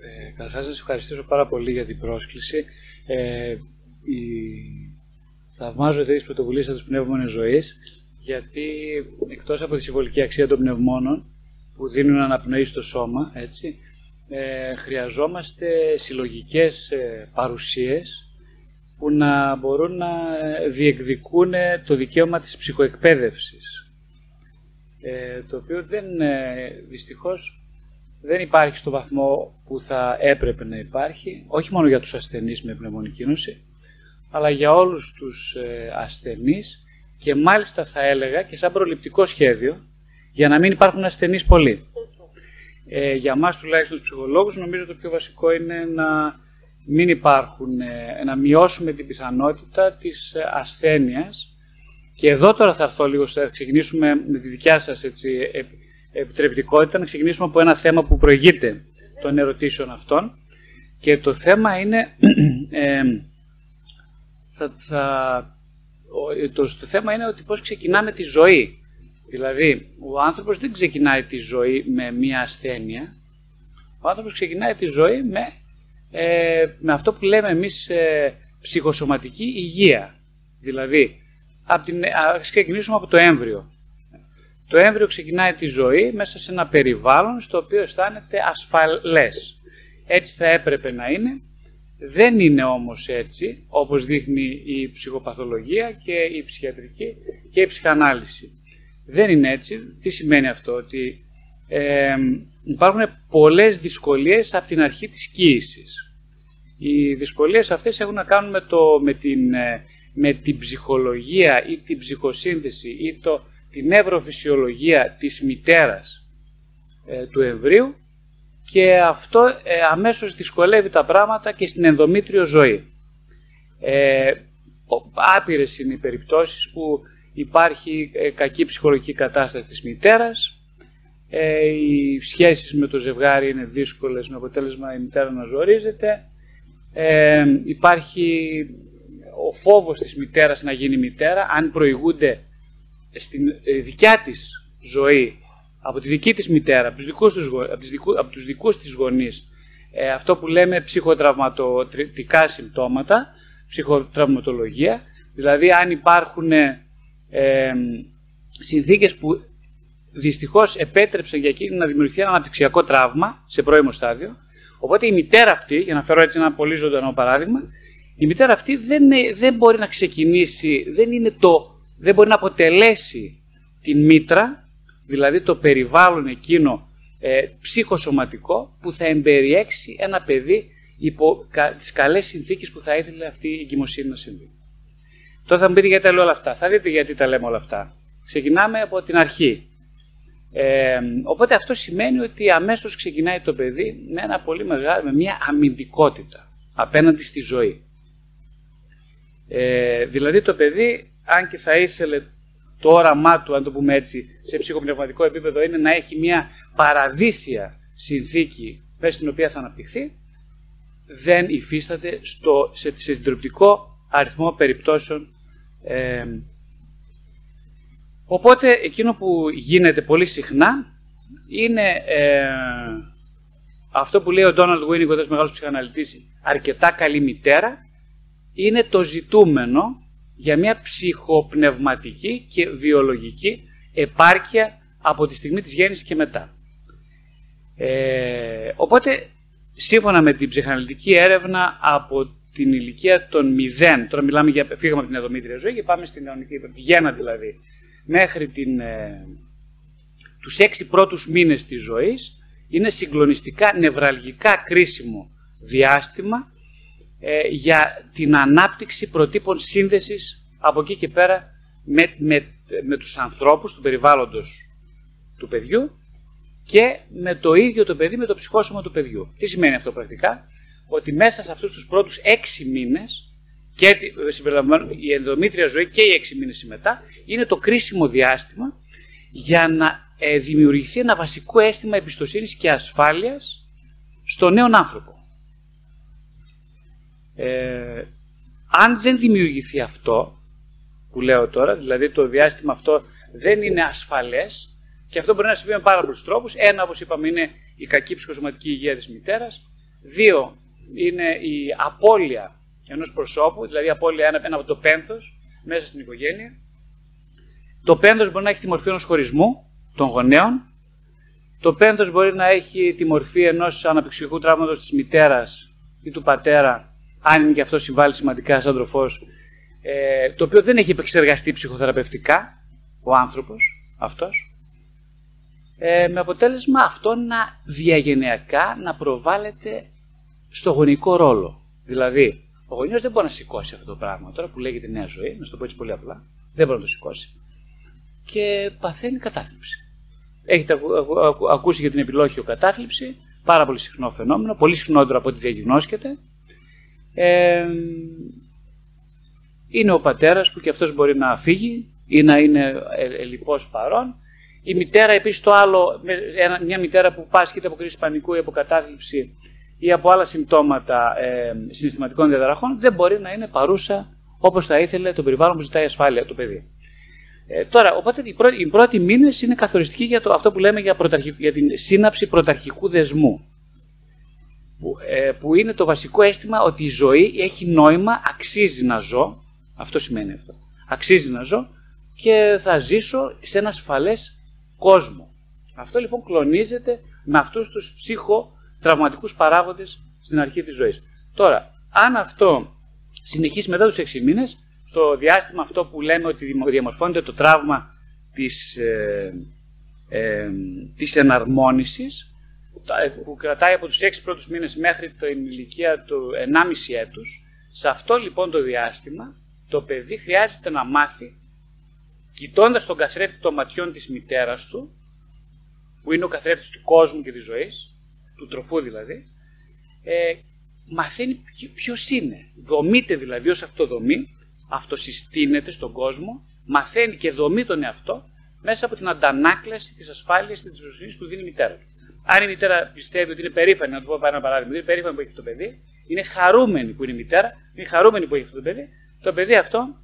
ε, καταρχάς να σας ευχαριστήσω πάρα πολύ για την πρόσκληση. Ε, η... Θαυμάζω τις πρωτοβουλίες τους πνεύμονες ζωής, γιατί εκτός από τη συμβολική αξία των πνευμόνων, που δίνουν αναπνοή στο σώμα, έτσι, ε, χρειαζόμαστε συλλογικές ε, παρουσίες που να μπορούν να διεκδικούν το δικαίωμα της ψυχοεκπαίδευσης. Ε, το οποίο δεν, ε, δυστυχώς δεν υπάρχει στο βαθμό που θα έπρεπε να υπάρχει, όχι μόνο για τους ασθενείς με πνευμονική νόση, αλλά για όλους τους ε, ασθενείς και μάλιστα θα έλεγα και σαν προληπτικό σχέδιο για να μην υπάρχουν ασθενείς πολλοί. Ε, για μας τουλάχιστον τους ψυχολόγους νομίζω το πιο βασικό είναι να μην υπάρχουν, ε, να μειώσουμε την πιθανότητα της ασθένειας και εδώ τώρα θα έρθω λίγο, θα ξεκινήσουμε με τη δικιά σας έτσι, επιτρεπτικότητα, να ξεκινήσουμε από ένα θέμα που προηγείται των ερωτήσεων αυτών και το θέμα είναι ε, θα, θα, το, το θέμα είναι ότι πώς ξεκινάμε τη ζωή. Δηλαδή, ο άνθρωπος δεν ξεκινάει τη ζωή με μία ασθένεια. Ο άνθρωπος ξεκινάει τη ζωή με, ε, με αυτό που λέμε εμείς ε, ψυχοσωματική υγεία. Δηλαδή, από την, ας ξεκινήσουμε από το έμβριο. Το έμβριο ξεκινάει τη ζωή μέσα σε ένα περιβάλλον στο οποίο αισθάνεται ασφαλές. Έτσι θα έπρεπε να είναι. Δεν είναι όμως έτσι, όπως δείχνει η ψυχοπαθολογία και η ψυχιατρική και η ψυχανάλυση. Δεν είναι έτσι. Τι σημαίνει αυτό, ότι ε, υπάρχουν πολλές δυσκολίες από την αρχή της κοίησης. Οι δυσκολίες αυτές έχουν να κάνουν με, το, με, την, ε, με την ψυχολογία ή την ψυχοσύνθεση ή το, την νευροφυσιολογία της μητέρας ε, του εμβρίου και αυτό ε, αμέσως δυσκολεύει τα πράγματα και στην ενδομήτριο ζωή. Ε, άπειρες είναι οι περιπτώσεις που υπάρχει ε, κακή ψυχολογική κατάσταση της μητέρας, ε, οι σχέσεις με το ζευγάρι είναι δύσκολες με αποτέλεσμα η μητέρα να ζορίζεται, ε, υπάρχει ο φόβος της μητέρας να γίνει μητέρα, αν προηγούνται στην ε, δικιά της ζωή από τη δική της μητέρα, από τους δικούς, τους, από τους δικούς, από τους δικούς της γονείς, ε, αυτό που λέμε ψυχοτραυματικά συμπτώματα, ψυχοτραυματολογία, δηλαδή αν υπάρχουν ε, συνθήκες που δυστυχώς επέτρεψαν για εκείνη να δημιουργηθεί ένα αναπτυξιακό τραύμα σε πρώιμο στάδιο, οπότε η μητέρα αυτή, για να φέρω έτσι ένα πολύ ζωντανό παράδειγμα, η μητέρα αυτή δεν, δεν μπορεί να ξεκινήσει, δεν είναι το δεν μπορεί να αποτελέσει την μήτρα, δηλαδή το περιβάλλον εκείνο ε, ψυχοσωματικό που θα εμπεριέξει ένα παιδί υπό κα, τις καλές συνθήκες που θα ήθελε αυτή η εγκυμοσύνη να συμβεί. Τώρα θα μου πείτε γιατί τα λέω όλα αυτά. Θα δείτε γιατί τα λέμε όλα αυτά. Ξεκινάμε από την αρχή. Ε, οπότε αυτό σημαίνει ότι αμέσως ξεκινάει το παιδί με, ένα πολύ μεγάλο, με μια αμυντικότητα απέναντι στη ζωή. Ε, δηλαδή το παιδί αν και θα ήθελε το όραμά του, αν το πούμε έτσι, σε ψυχοπνευματικό επίπεδο είναι να έχει μια παραδείσια συνθήκη μέσα στην οποία θα αναπτυχθεί, δεν υφίσταται στο, σε, σε συντριπτικό αριθμό περιπτώσεων. Ε, οπότε εκείνο που γίνεται πολύ συχνά είναι ε, αυτό που λέει ο Ντόναλντ Βίνιγκ, ο μεγάλος ψυχαναλυτής, αρκετά καλή μητέρα, είναι το ζητούμενο για μια ψυχοπνευματική και βιολογική επάρκεια από τη στιγμή της γέννησης και μετά. Ε, οπότε, σύμφωνα με την ψυχαναλυτική έρευνα από την ηλικία των 0, τώρα μιλάμε για, φύγαμε από την εδωμήτρια ζωή και πάμε στην αιωνική, γέννα δηλαδή, μέχρι την, ε, τους έξι πρώτους μήνες της ζωής, είναι συγκλονιστικά, νευραλγικά κρίσιμο διάστημα ε, για την ανάπτυξη προτύπων σύνδεσης από εκεί και πέρα με, με, με τους ανθρώπους του περιβάλλοντος του παιδιού και με το ίδιο το παιδί, με το ψυχόσωμα του παιδιού. Τι σημαίνει αυτό πρακτικά, ότι μέσα σε αυτούς τους πρώτους έξι μήνες και η ενδομήτρια ζωή και οι έξι μήνες μετά είναι το κρίσιμο διάστημα για να ε, δημιουργηθεί ένα βασικό αίσθημα εμπιστοσύνης και ασφάλειας στο νέο άνθρωπο. Ε, αν δεν δημιουργηθεί αυτό που λέω τώρα, δηλαδή το διάστημα αυτό δεν είναι ασφαλές και αυτό μπορεί να συμβεί με πάρα πολλούς τρόπους. Ένα, όπως είπαμε, είναι η κακή ψυχοσωματική υγεία της μητέρας. Δύο, είναι η απώλεια ενός προσώπου, δηλαδή η απώλεια ένα, ένα από το πένθος μέσα στην οικογένεια. Το πένθος μπορεί να έχει τη μορφή ενός χωρισμού των γονέων. Το πένθος μπορεί να έχει τη μορφή ενός αναπτυξιακού τραύματος της μητέρας ή του πατέρα, αν είναι και αυτό συμβάλλει σημαντικά σαν τροφός, ε, το οποίο δεν έχει επεξεργαστεί ψυχοθεραπευτικά ο άνθρωπος αυτός. Ε, με αποτέλεσμα αυτό να διαγενειακά να προβάλλεται στο γονικό ρόλο. Δηλαδή, ο γονιός δεν μπορεί να σηκώσει αυτό το πράγμα τώρα που λέγεται νέα ζωή, να το πω έτσι πολύ απλά. Δεν μπορεί να το σηκώσει. Και παθαίνει κατάθλιψη. Έχετε ακούσει για την επιλόχιο κατάθλιψη, πάρα πολύ συχνό φαινόμενο, πολύ συχνότερο από ό,τι διαγνώσκεται. Ε, είναι ο πατέρας που και αυτός μπορεί να φύγει ή να είναι ελλειπώς παρόν. Η μητέρα επίσης το άλλο, μια μητέρα που πάσχει από κρίση πανικού ή από κατάθλιψη ή από άλλα συμπτώματα ε, συναισθηματικών διαδραχών δεν μπορεί να είναι παρούσα όπως θα ήθελε το περιβάλλον που ζητάει ασφάλεια το παιδί. Ε, τώρα, οπότε οι πρώτοι, οι πρώτοι μήνες είναι καθοριστικοί για το, αυτό που λέμε για, για την σύναψη πρωταρχικού δεσμού. Που, ε, που είναι το βασικό αίσθημα ότι η ζωή έχει νόημα, αξίζει να ζω. Αυτό σημαίνει αυτό. Αξίζει να ζω και θα ζήσω σε ένα ασφαλές κόσμο. Αυτό λοιπόν κλονίζεται με αυτούς τους ψυχοτραυματικούς παράγοντες στην αρχή της ζωής. Τώρα, αν αυτό συνεχίσει μετά τους 6 μήνες, στο διάστημα αυτό που λέμε ότι διαμορφώνεται το τραύμα της, ε, ε, της εναρμόνισης, που κρατάει από τους 6 πρώτους μήνες μέχρι την ηλικία του 1,5 έτους, σε αυτό λοιπόν το διάστημα το παιδί χρειάζεται να μάθει κοιτώντας τον καθρέφτη των ματιών της μητέρας του, που είναι ο καθρέφτης του κόσμου και της ζωής, του τροφού δηλαδή, ε, μαθαίνει ποιο είναι. Δομείται δηλαδή ως αυτοδομή, αυτοσυστήνεται στον κόσμο, μαθαίνει και δομεί τον εαυτό μέσα από την αντανάκλαση της ασφάλειας και της εμπιστοσύνη που δίνει η μητέρα του. Αν η μητέρα πιστεύει ότι είναι περήφανη, να του πω ένα παράδειγμα, είναι περήφανη που έχει το παιδί, είναι χαρούμενη που είναι η μητέρα, είναι χαρούμενη που έχει αυτό το παιδί, το παιδί αυτό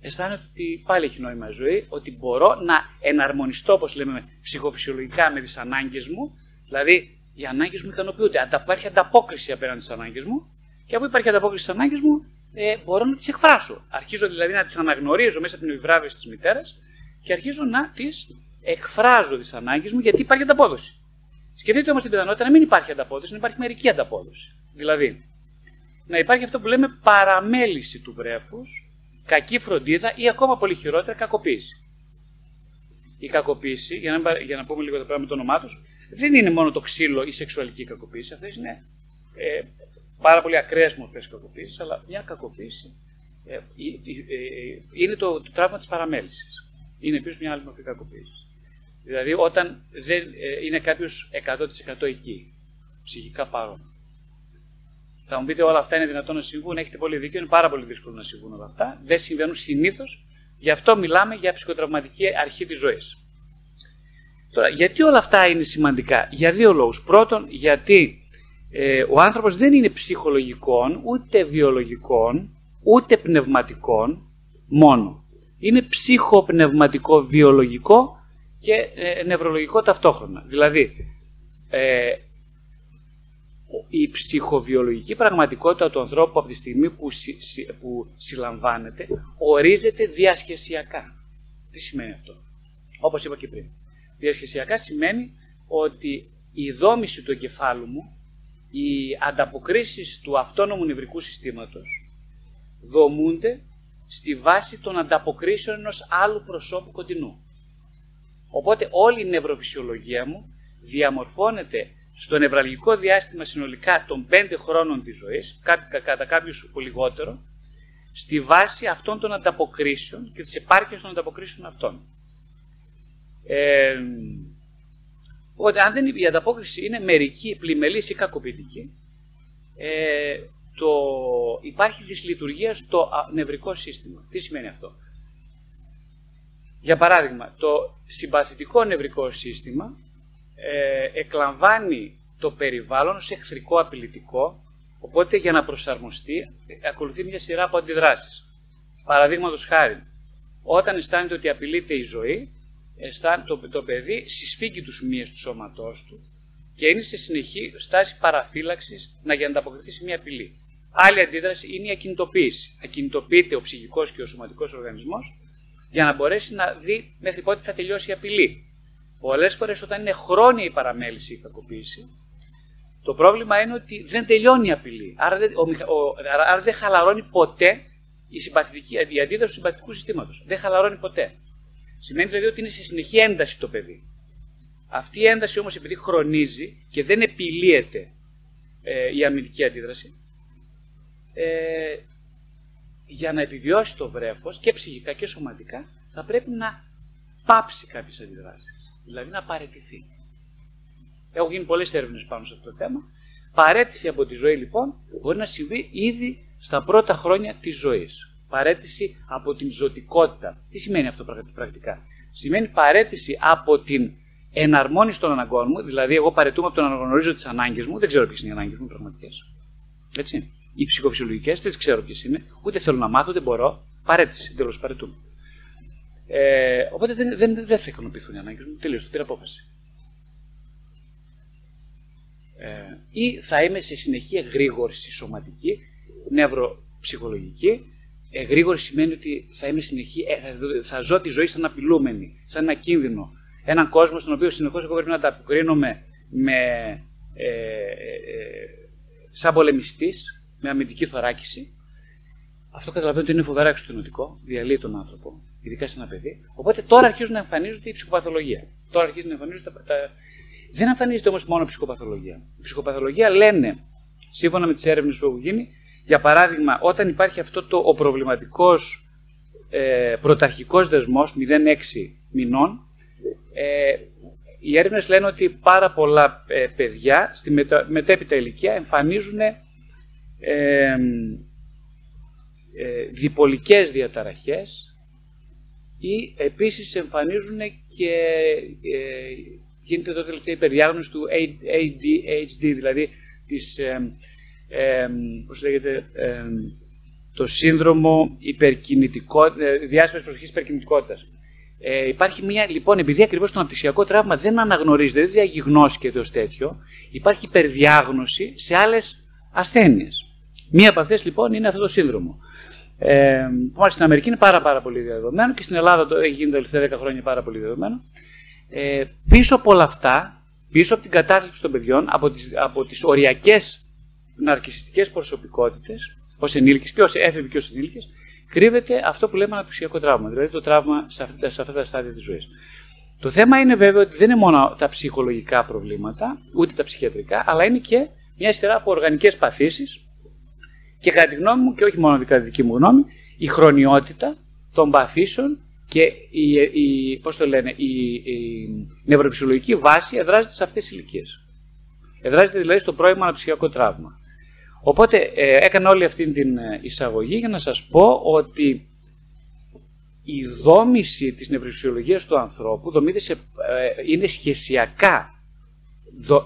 αισθάνεται ότι πάλι έχει νόημα η ζωή, ότι μπορώ να εναρμονιστώ, όπως λέμε, ψυχοφυσιολογικά με τις ανάγκες μου, δηλαδή οι ανάγκες μου ικανοποιούνται. Υπάρχει ανταπόκριση απέναντι στις ανάγκες μου, και αφού υπάρχει ανταπόκριση στις ανάγκες μου, ε, μπορώ να τις εκφράσω. Αρχίζω δηλαδή να τις αναγνωρίζω μέσα από την επιβράβευση της μητέρας και αρχίζω να τις εκφράζω τις ανάγκες μου γιατί υπάρχει ανταπόδοση. Σκεφτείτε όμως την πιθανότητα να μην υπάρχει ανταπόδοση, να υπάρχει μερική ανταπόδοση. Δηλαδή, να υπάρχει αυτό που λέμε παραμέληση του βρέφους κακή φροντίδα ή ακόμα πολύ χειρότερα κακοποίηση. Η κακοποίηση, για να, για να πούμε λίγο τα πράγματα με το όνομά τους, δεν είναι μόνο το ξύλο ή η σεξουαλική κακοποίηση. Αυτές είναι ε, πάρα πολύ ακραίες μορφές κακοποίησης, αλλά μια κακοποίηση ε, ε, ε, είναι το, το τραύμα της παραμέλησης. Είναι επίσης μια άλλη μορφή κακοποίησης. Δηλαδή όταν δεν ε, είναι κάποιος 100% εκεί, ψυχικά παρόν. Θα μου πείτε όλα αυτά είναι δυνατόν να συμβούν, έχετε πολύ δίκιο, είναι πάρα πολύ δύσκολο να συμβούν όλα αυτά. Δεν συμβαίνουν συνήθως, γι' αυτό μιλάμε για ψυχοτραυματική αρχή της ζωής. Τώρα, γιατί όλα αυτά είναι σημαντικά, για δύο λόγους. Πρώτον, γιατί ε, ο άνθρωπος δεν είναι ψυχολογικών, ούτε βιολογικών, ούτε πνευματικών μόνο. Είναι ψυχοπνευματικό, βιολογικό και ε, νευρολογικό ταυτόχρονα. Δηλαδή, ε, η ψυχοβιολογική πραγματικότητα του ανθρώπου από τη στιγμή που, που συλλαμβάνεται ορίζεται διασχεσιακά. Τι σημαίνει αυτό; Όπως είπα και πριν. Διασχεσιακά σημαίνει ότι η δόμηση του εγκεφάλου μου, οι ανταποκρίσεις του αυτόνομου νευρικού συστήματος δομούνται στη βάση των ανταποκρίσεων ενός άλλου προσώπου κοντινού. Οπότε όλη η νευροφυσιολογία μου διαμορφώνεται στο νευραλγικό διάστημα συνολικά των πέντε χρόνων της ζωής, κατά κάποιους που λιγότερο, στη βάση αυτών των ανταποκρίσεων και της επάρκειας των ανταποκρίσεων αυτών. Ε, οπότε αν δεν, η ανταπόκριση είναι μερική, πλημελής ή κακοποιητική, ε, το, υπάρχει δυσλειτουργία στο νευρικό σύστημα. Τι σημαίνει αυτό; Για παράδειγμα, το συμπαθητικό νευρικό σύστημα ε, εκλαμβάνει το περιβάλλον ως εχθρικό απειλητικό, οπότε για να προσαρμοστεί ε, ακολουθεί μια σειρά από αντιδράσεις. Παραδείγματος χάρη, όταν αισθάνεται ότι απειλείται η ζωή, το, το παιδί συσφίγγει τους μύες του σώματός του και είναι σε συνεχή στάση παραφύλαξης να για να ανταποκριθεί σε μια απειλή. Άλλη αντίδραση είναι η ακινητοποίηση. Ακινητοποιείται ο ψυχικός και ο σωματικός οργανισμός για να μπορέσει να δει μέχρι πότε θα τελειώσει η απειλή. Πολλές φορές όταν είναι χρόνια η παραμέληση ή η κακοποίηση, το πρόβλημα είναι ότι δεν τελειώνει η απειλή. Άρα δεν, ο, ο, άρα δεν χαλαρώνει ποτέ η, η αντίδραση του συμπαθητικού συστήματος. Δεν χαλαρώνει ποτέ. Σημαίνει δηλαδή ότι είναι σε συνεχή ένταση το παιδί. Αυτή η ένταση όμως επειδή χρονίζει και δεν επιλύεται ε, η αμυντική αντίδραση, ε, για να επιβιώσει το βρέφος και ψυχικά και σωματικά θα πρέπει να πάψει κάποιες αντιδράσεις. Δηλαδή να παρετηθεί. Έχω γίνει πολλές έρευνες πάνω σε αυτό το θέμα. Παρέτηση από τη ζωή λοιπόν μπορεί να συμβεί ήδη στα πρώτα χρόνια της ζωής. Παρέτηση από την ζωτικότητα. Τι σημαίνει αυτό πρακτικά; Σημαίνει παρέτηση από την εναρμόνιση των αναγκών μου, δηλαδή εγώ παρετούμε από το να αναγνωρίζω τις ανάγκες μου, δεν ξέρω ποιες είναι οι ανάγκες μου πραγματικές. Έτσι οι ψυχοφυσιολογικές, δεν ξέρω ποιες είναι, ούτε θέλω να μάθω, ούτε μπορώ. Παρέτηση, τέλο παρετούμε. Ε, οπότε δεν, δεν, δεν θα ικανοποιηθούν οι ανάγκες μου, τελείως, το πήρα απόφαση. Ε, ή θα είμαι σε συνεχή εγρήγορση σωματική, νευροψυχολογική. Εγρήγορση σημαίνει ότι θα είμαι συνεχή, ε, θα ζω τη ζωή σαν απειλούμενη, σαν ένα κίνδυνο. Έναν κόσμο στον οποίο συνεχώς εγώ πρέπει να ανταποκρίνομαι με, ε, ε, ε σαν πολεμιστής, με αμυντική θωράκιση. Αυτό καταλαβαίνω ότι είναι φοβερά εξωτερικό, διαλύει τον άνθρωπο, ειδικά σε ένα παιδί. Οπότε τώρα αρχίζουν να εμφανίζονται η ψυχοπαθολογία. Τώρα αρχίζουν να εμφανίζονται τα. τα... Δεν εμφανίζεται όμως μόνο η ψυχοπαθολογία. Η ψυχοπαθολογία λένε, σύμφωνα με τις έρευνες που έχουν γίνει, για παράδειγμα, όταν υπάρχει αυτό το, ο προβληματικός ε, πρωταρχικός δεσμός 0,6 μηνών, ε, οι έρευνες λένε ότι πάρα πολλά ε, παιδιά στη μετα, μετέπειτα ηλικία εμφανίζουν ε, ε, διπολικές διαταραχές ή επίσης εμφανίζουν και ε, γίνεται το τελευταίο υπερδιάγνωση του ADHD, δηλαδή της, ε, ε, πώς λέγεται, το σύνδρομο υπερκινητικότητας, διάσπασης προσοχής υπερκινητικότητας. Ε, υπάρχει μια, λοιπόν, επειδή ακριβώς το αναπτυξιακό τραύμα δεν αναγνωρίζεται, δεν διαγνώσκεται ως τέτοιο, υπάρχει υπερδιάγνωση σε άλλες ασθένειες. Μία από αυτές λοιπόν είναι αυτό το σύνδρομο. Ε, που στην Αμερική είναι πάρα, πάρα πολύ διαδεδομένο και στην Ελλάδα το έχει γίνει τα τελευταία 10 χρόνια πάρα πολύ διαδεδομένο. Ε, πίσω από όλα αυτά, πίσω από την κατάρτιση των παιδιών, από τις, από τις οριακές ναρκιστικές προσωπικότητες, ως ενήλικες και ως έφηβοι και ως ενήλικες, κρύβεται αυτό που λέμε αναπτυξιακό τραύμα, δηλαδή το τραύμα σε αυτά, σε αυτά τα στάδια της ζωής. Το θέμα είναι βέβαια ότι δεν είναι μόνο τα ψυχολογικά προβλήματα, ούτε τα ψυχιατρικά, αλλά είναι και μια σειρά από οργανικές παθήσεις, και κατά τη γνώμη μου, και όχι μόνο κατά τη δική μου γνώμη, η χρονιότητα των παθήσεων και η, η, πώς το λένε, η, η νευροφυσιολογική βάση εδράζεται σε αυτές τις ηλικίες. Εδράζεται δηλαδή στο πρώιμο αναψυχιακό τραύμα. Οπότε ε, έκανα όλη αυτή την ε, εισαγωγή για να σας πω ότι η δόμηση της νευροφυσιολογίας του ανθρώπου δομείται σε, ε, είναι σχεσιακά δο,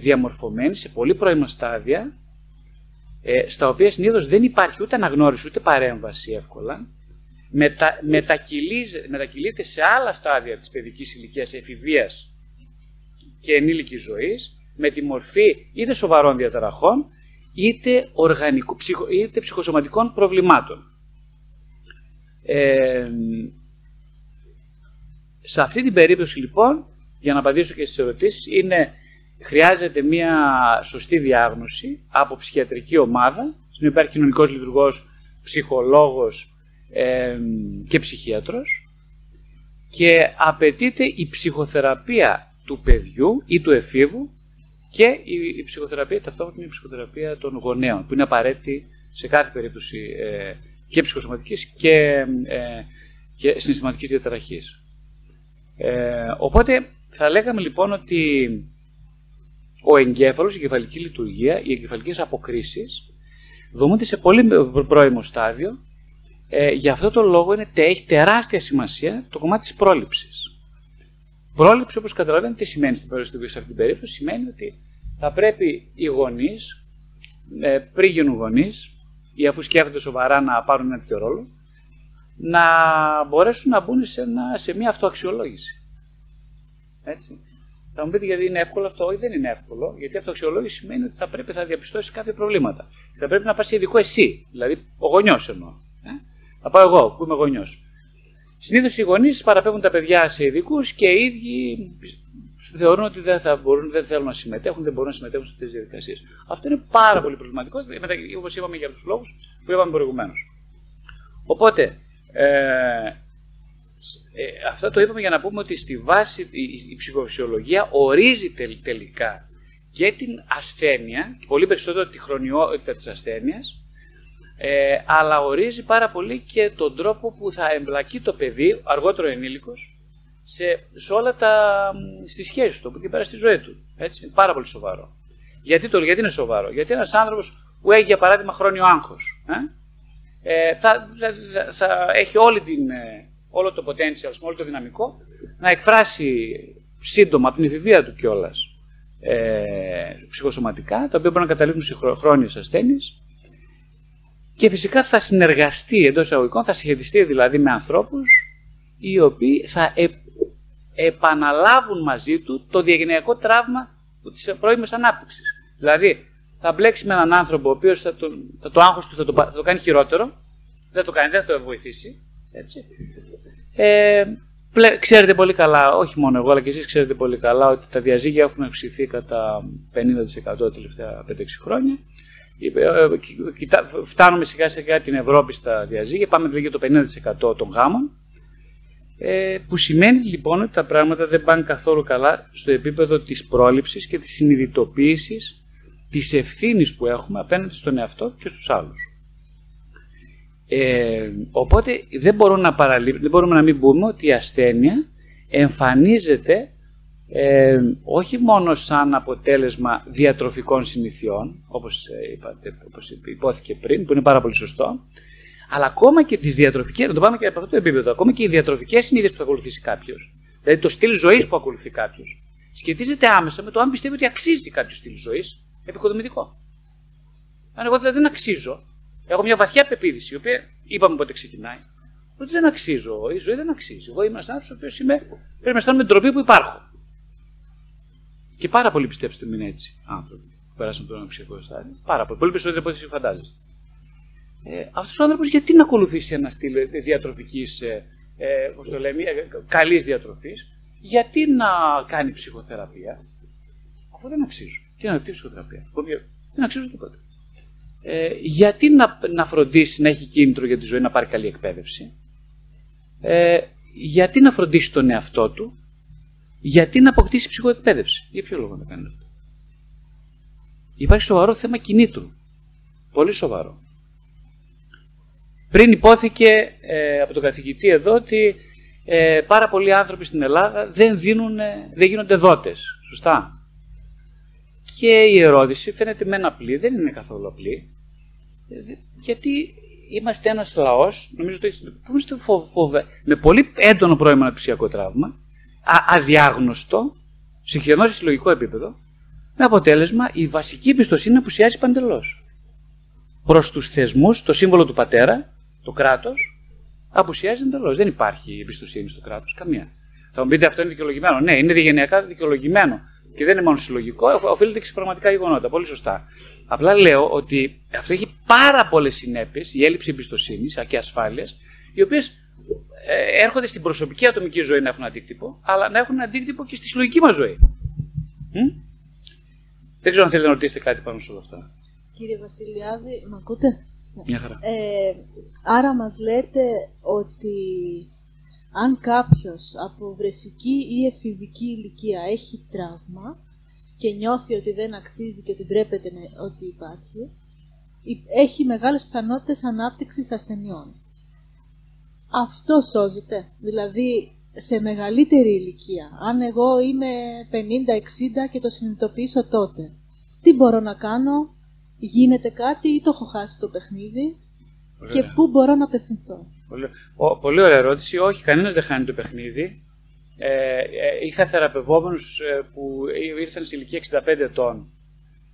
διαμορφωμένη σε πολύ πρώιμα στάδια ε, στα οποία συνήθως δεν υπάρχει ούτε αναγνώριση ούτε παρέμβαση εύκολα, μετα, μετακυλείται σε άλλα στάδια της παιδικής ηλικίας εφηβείας και ενήλικης ζωής με τη μορφή είτε σοβαρών διαταραχών είτε, οργανικού, ψυχο, είτε ψυχοσωματικών προβλημάτων. Ε, σε αυτή την περίπτωση λοιπόν, για να απαντήσω και στις ερωτήσεις, είναι χρειάζεται μια σωστή διάγνωση από ψυχιατρική ομάδα, στην οποία υπάρχει κοινωνικός λειτουργός, ψυχολόγος και ψυχίατρος και απαιτείται η ψυχοθεραπεία του παιδιού ή του εφήβου και η, ψυχοθεραπεία ταυτόχρονα η ψυχοθεραπεία των γονέων που είναι απαραίτητη σε κάθε περίπτωση ε, και ψυχοσωματικής και, ε, και συναισθηματικής διαταραχής. Ε, οπότε θα λέγαμε λοιπόν ότι ο εγκέφαλος, η εγκεφαλική λειτουργία, οι εγκεφαλικές αποκρίσεις δομούνται σε πολύ πρώιμο στάδιο. Ε, γι' αυτό το λόγο είναι, έχει τεράστια σημασία το κομμάτι της πρόληψης. Πρόληψη, όπως καταλαβαίνετε, τι σημαίνει στην περίπτωση, σε αυτή την περίπτωση, σημαίνει ότι θα πρέπει οι γονείς, ε, πριν γίνουν γονείς, ή αφού σκέφτονται σοβαρά να πάρουν ένα τέτοιο ρόλο, να μπορέσουν να μπουν σε, ένα, σε μια αυτοαξιολόγηση. Έτσι. Θα μου πείτε γιατί είναι εύκολο αυτό. Όχι, δεν είναι εύκολο. Γιατί αυτοαξιολόγηση σημαίνει ότι θα πρέπει να διαπιστώσεις κάποια προβλήματα. Θα πρέπει να πας σε ειδικό εσύ. Δηλαδή, ο γονιός εννοώ. Ε; Θα πάω εγώ που είμαι γονιός. Συνήθως οι γονείς παραπέμπουν τα παιδιά σε ειδικούς και οι ίδιοι θεωρούν ότι δεν, θα μπορούν, δεν θέλουν να συμμετέχουν, δεν μπορούν να συμμετέχουν σε αυτές τις διαδικασίες. Αυτό είναι πάρα πολύ προβληματικό, όπως είπαμε για τους λόγους που είπαμε προηγουμένως. Οπότε, ε, ε, αυτό το είπαμε για να πούμε ότι στη βάση η, η ψυχοφυσιολογία ορίζει τελικά και την ασθένεια, και πολύ περισσότερο τη χρονιότητα της ασθένειας, ε, αλλά ορίζει πάρα πολύ και τον τρόπο που θα εμπλακεί το παιδί, αργότερο ενήλικος, σε, σε όλα τα, στις σχέσεις του, από εκεί πέρα στη ζωή του. Έτσι, είναι πάρα πολύ σοβαρό. Γιατί, το, γιατί είναι σοβαρό, γιατί ένας άνθρωπος που έχει για παράδειγμα χρόνιο άγχος, ε, ε θα, θα, θα, έχει όλη την, ε, όλο το potential, όλο το δυναμικό, να εκφράσει σύντομα από την εφηβεία του κιόλας ε, ψυχοσωματικά, τα οποία μπορούν να καταλήξουν σε χρόνιες ασθένειες και φυσικά θα συνεργαστεί εντός εισαγωγικών, θα συγχετιστεί δηλαδή με ανθρώπους οι οποίοι θα ε, επαναλάβουν μαζί του το διαγενειακό τραύμα της πρώιμης ανάπτυξης. Δηλαδή, θα μπλέξει με έναν άνθρωπο ο οποίος θα, το, θα το άγχος του θα το, θα το κάνει χειρότερο, δεν το κάνει, δεν θα το βοηθήσει. Έτσι. Ε, ξέρετε πολύ καλά, όχι μόνο εγώ, αλλά και εσείς ξέρετε πολύ καλά ότι τα διαζύγια έχουν αυξηθεί κατά 50% τα τελευταία 5-6 χρόνια. Ε, ε, φτάνουμε σιγά σιγά την Ευρώπη στα διαζύγια, πάμε δηλαδή για το 50% των γάμων. Ε, που σημαίνει λοιπόν ότι τα πράγματα δεν πάνε καθόλου καλά στο επίπεδο της πρόληψης και της συνειδητοποίησης της ευθύνης που έχουμε απέναντι στον εαυτό και στους άλλους. Ε, οπότε δεν μπορούμε, να δεν μπορούμε να μην πούμε ότι η ασθένεια εμφανίζεται ε, όχι μόνο σαν αποτέλεσμα διατροφικών συνηθιών, όπως, ε, είπατε, όπως υπόθηκε πριν, που είναι πάρα πολύ σωστό, αλλά ακόμα και τις διατροφικές, να το πάμε και από αυτό το επίπεδο, ακόμα και οι διατροφικές συνήθειες που θα ακολουθήσει κάποιος, δηλαδή το στυλ ζωής που ακολουθεί κάποιος, σχετίζεται άμεσα με το αν πιστεύει ότι αξίζει κάποιος στυλ ζωής επικοδομητικό. Αν εγώ δηλαδή δεν αξίζω, έχω μια βαθιά πεποίθηση, η οποία είπαμε πότε ξεκινάει, ότι δεν αξίζω, η ζωή δεν αξίζει. Εγώ είμαι ένας άνθρωπος ο οποίος πρέπει να αισθάνομαι ντροπή που υπάρχω. Και πάρα πολύ πιστέψτε με είναι έτσι άνθρωποι που πέρασαν τον ψυχικό στάδιο. Πάρα πολύ. Πολύ περισσότερο από ό,τι φαντάζεστε ε, αυτός ο άνθρωπος γιατί να ακολουθήσει ένα στυλ διατροφικής, ε, ε, πώς το λέμε, ε, καλής διατροφής, γιατί να κάνει ψυχοθεραπεία, αφού δεν αξίζουν. Τι να τι ψυχοθεραπεία, δεν αξίζουν τίποτα. Ε, γιατί να, να φροντίσει να έχει κίνητρο για τη ζωή να πάρει καλή εκπαίδευση, ε, γιατί να φροντίσει τον εαυτό του, γιατί να αποκτήσει ψυχοεκπαίδευση; Για ποιο λόγο να κάνει αυτό; Υπάρχει σοβαρό θέμα κινήτρου. Πολύ σοβαρό. Πριν υπόθηκε ε, από τον καθηγητή εδώ ότι ε, πάρα πολλοί άνθρωποι στην Ελλάδα δεν, δίνουν, δεν γίνονται δότες. Σωστά. Και η ερώτηση φαίνεται με ένα απλή, δεν είναι καθόλου απλή. Γιατί είμαστε ένας λαός, νομίζω ότι είμαστε φοβε, με πολύ έντονο πρώιμο αναπτυξιακό τραύμα, α, αδιάγνωστο, συγχυρενό σε συλλογικό επίπεδο, με αποτέλεσμα η βασική εμπιστοσύνη να απουσιάζει παντελώς. Προς τους θεσμούς, το σύμβολο του πατέρα, το κράτος απουσιάζει εντελώς. Δεν υπάρχει εμπιστοσύνη στο κράτος, καμία. Θα μου πείτε αυτό είναι δικαιολογημένο. Ναι, είναι διαγενειακά δικαιολογημένο. Και δεν είναι μόνο συλλογικό, οφείλεται και σε πραγματικά γεγονότα. Πολύ σωστά. Απλά λέω ότι αυτό έχει πάρα πολλές συνέπειες, η έλλειψη εμπιστοσύνης και ασφάλειας, οι οποίες ε, έρχονται στην προσωπική ατομική ζωή να έχουν αντίκτυπο, αλλά να έχουν αντίκτυπο και στη συλλογική μας ζωή. Δεν ξέρω αν θέλετε να ρωτήσετε κάτι πάνω σε όλα αυτά. Κύριε Βασιλιάδη, με ακούτε; Μια χαρά. Ε, άρα μας λέτε ότι αν κάποιος από βρεφική ή εφηβική ηλικία έχει τραύμα και νιώθει ότι δεν αξίζει και ότι ντρέπεται με ότι υπάρχει, έχει μεγάλες πιθανότητες ανάπτυξης ασθενειών. Αυτό σώζεται. Δηλαδή, σε μεγαλύτερη ηλικία, αν εγώ είμαι 50-60 και το συνειδητοποιήσω τότε, τι μπορώ να κάνω; Γίνεται κάτι ή το έχω χάσει το παιχνίδι; Και πού μπορώ να απευθυνθώ; Πολύ, ο, πολύ ωραία ερώτηση. Όχι, κανένας δεν χάνει το παιχνίδι. Ε, ε, είχα θεραπευόμενους ε, που ήρθαν σε ηλικία 65 ετών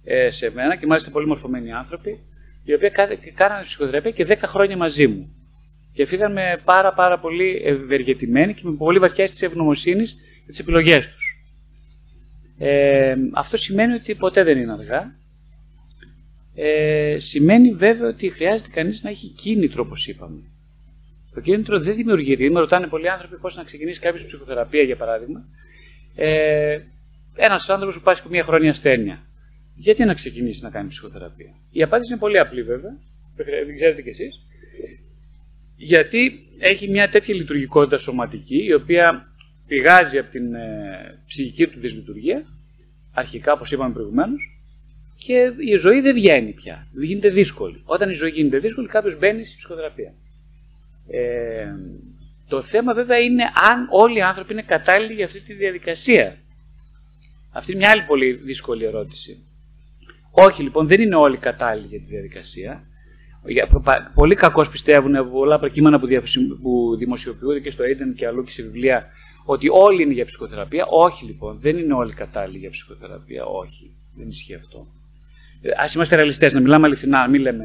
ε, σε μένα και μάλιστα πολύ μορφωμένοι άνθρωποι, οι οποίοι κάνανε ψυχοθεραπεία και 10 χρόνια μαζί μου. Και φύγαν με πάρα, πάρα πολύ ευεργετημένοι και με πολύ βαθιά αίσθηση ευγνωμοσύνης για τις επιλογές τους. Ε, αυτό σημαίνει ότι ποτέ δεν είναι αργά. Ε, σημαίνει βέβαια ότι χρειάζεται κανείς να έχει κίνητρο, όπως είπαμε. Το κίνητρο δεν δημιουργείται. Με ρωτάνε πολλοί άνθρωποι πώς να ξεκινήσει κάποιος ψυχοθεραπεία, για παράδειγμα. Ε, Ένας άνθρωπος που πάσχει από μια χρόνια ασθένεια. Γιατί να ξεκινήσει να κάνει ψυχοθεραπεία; Η απάντηση είναι πολύ απλή, βέβαια. Δεν ξέρετε κι εσείς. Γιατί έχει μια τέτοια λειτουργικότητα σωματική, η οποία πηγάζει από την ε, ψυχική του δυσλειτουργία, αρχικά όπως είπαμε προηγουμένως, και η ζωή δεν βγαίνει πια. Γίνεται δύσκολη. Όταν η ζωή γίνεται δύσκολη, κάποιος μπαίνει στη ψυχοθεραπεία. Ε, το θέμα βέβαια είναι αν όλοι οι άνθρωποι είναι κατάλληλοι για αυτή τη διαδικασία. Αυτή είναι μια άλλη πολύ δύσκολη ερώτηση. Όχι λοιπόν, δεν είναι όλοι κατάλληλοι για τη διαδικασία. Πολύ κακώς πιστεύουν από πολλά από κείμενα που δημοσιοποιούνται και στο ίντερνετ και αλλού και σε βιβλία ότι όλοι είναι για ψυχοθεραπεία. Όχι λοιπόν, δεν είναι όλοι κατάλληλοι για ψυχοθεραπεία. Όχι, δεν ισχύει αυτό. Α είμαστε ρεαλιστές, να μιλάμε αληθινά, μην λέμε.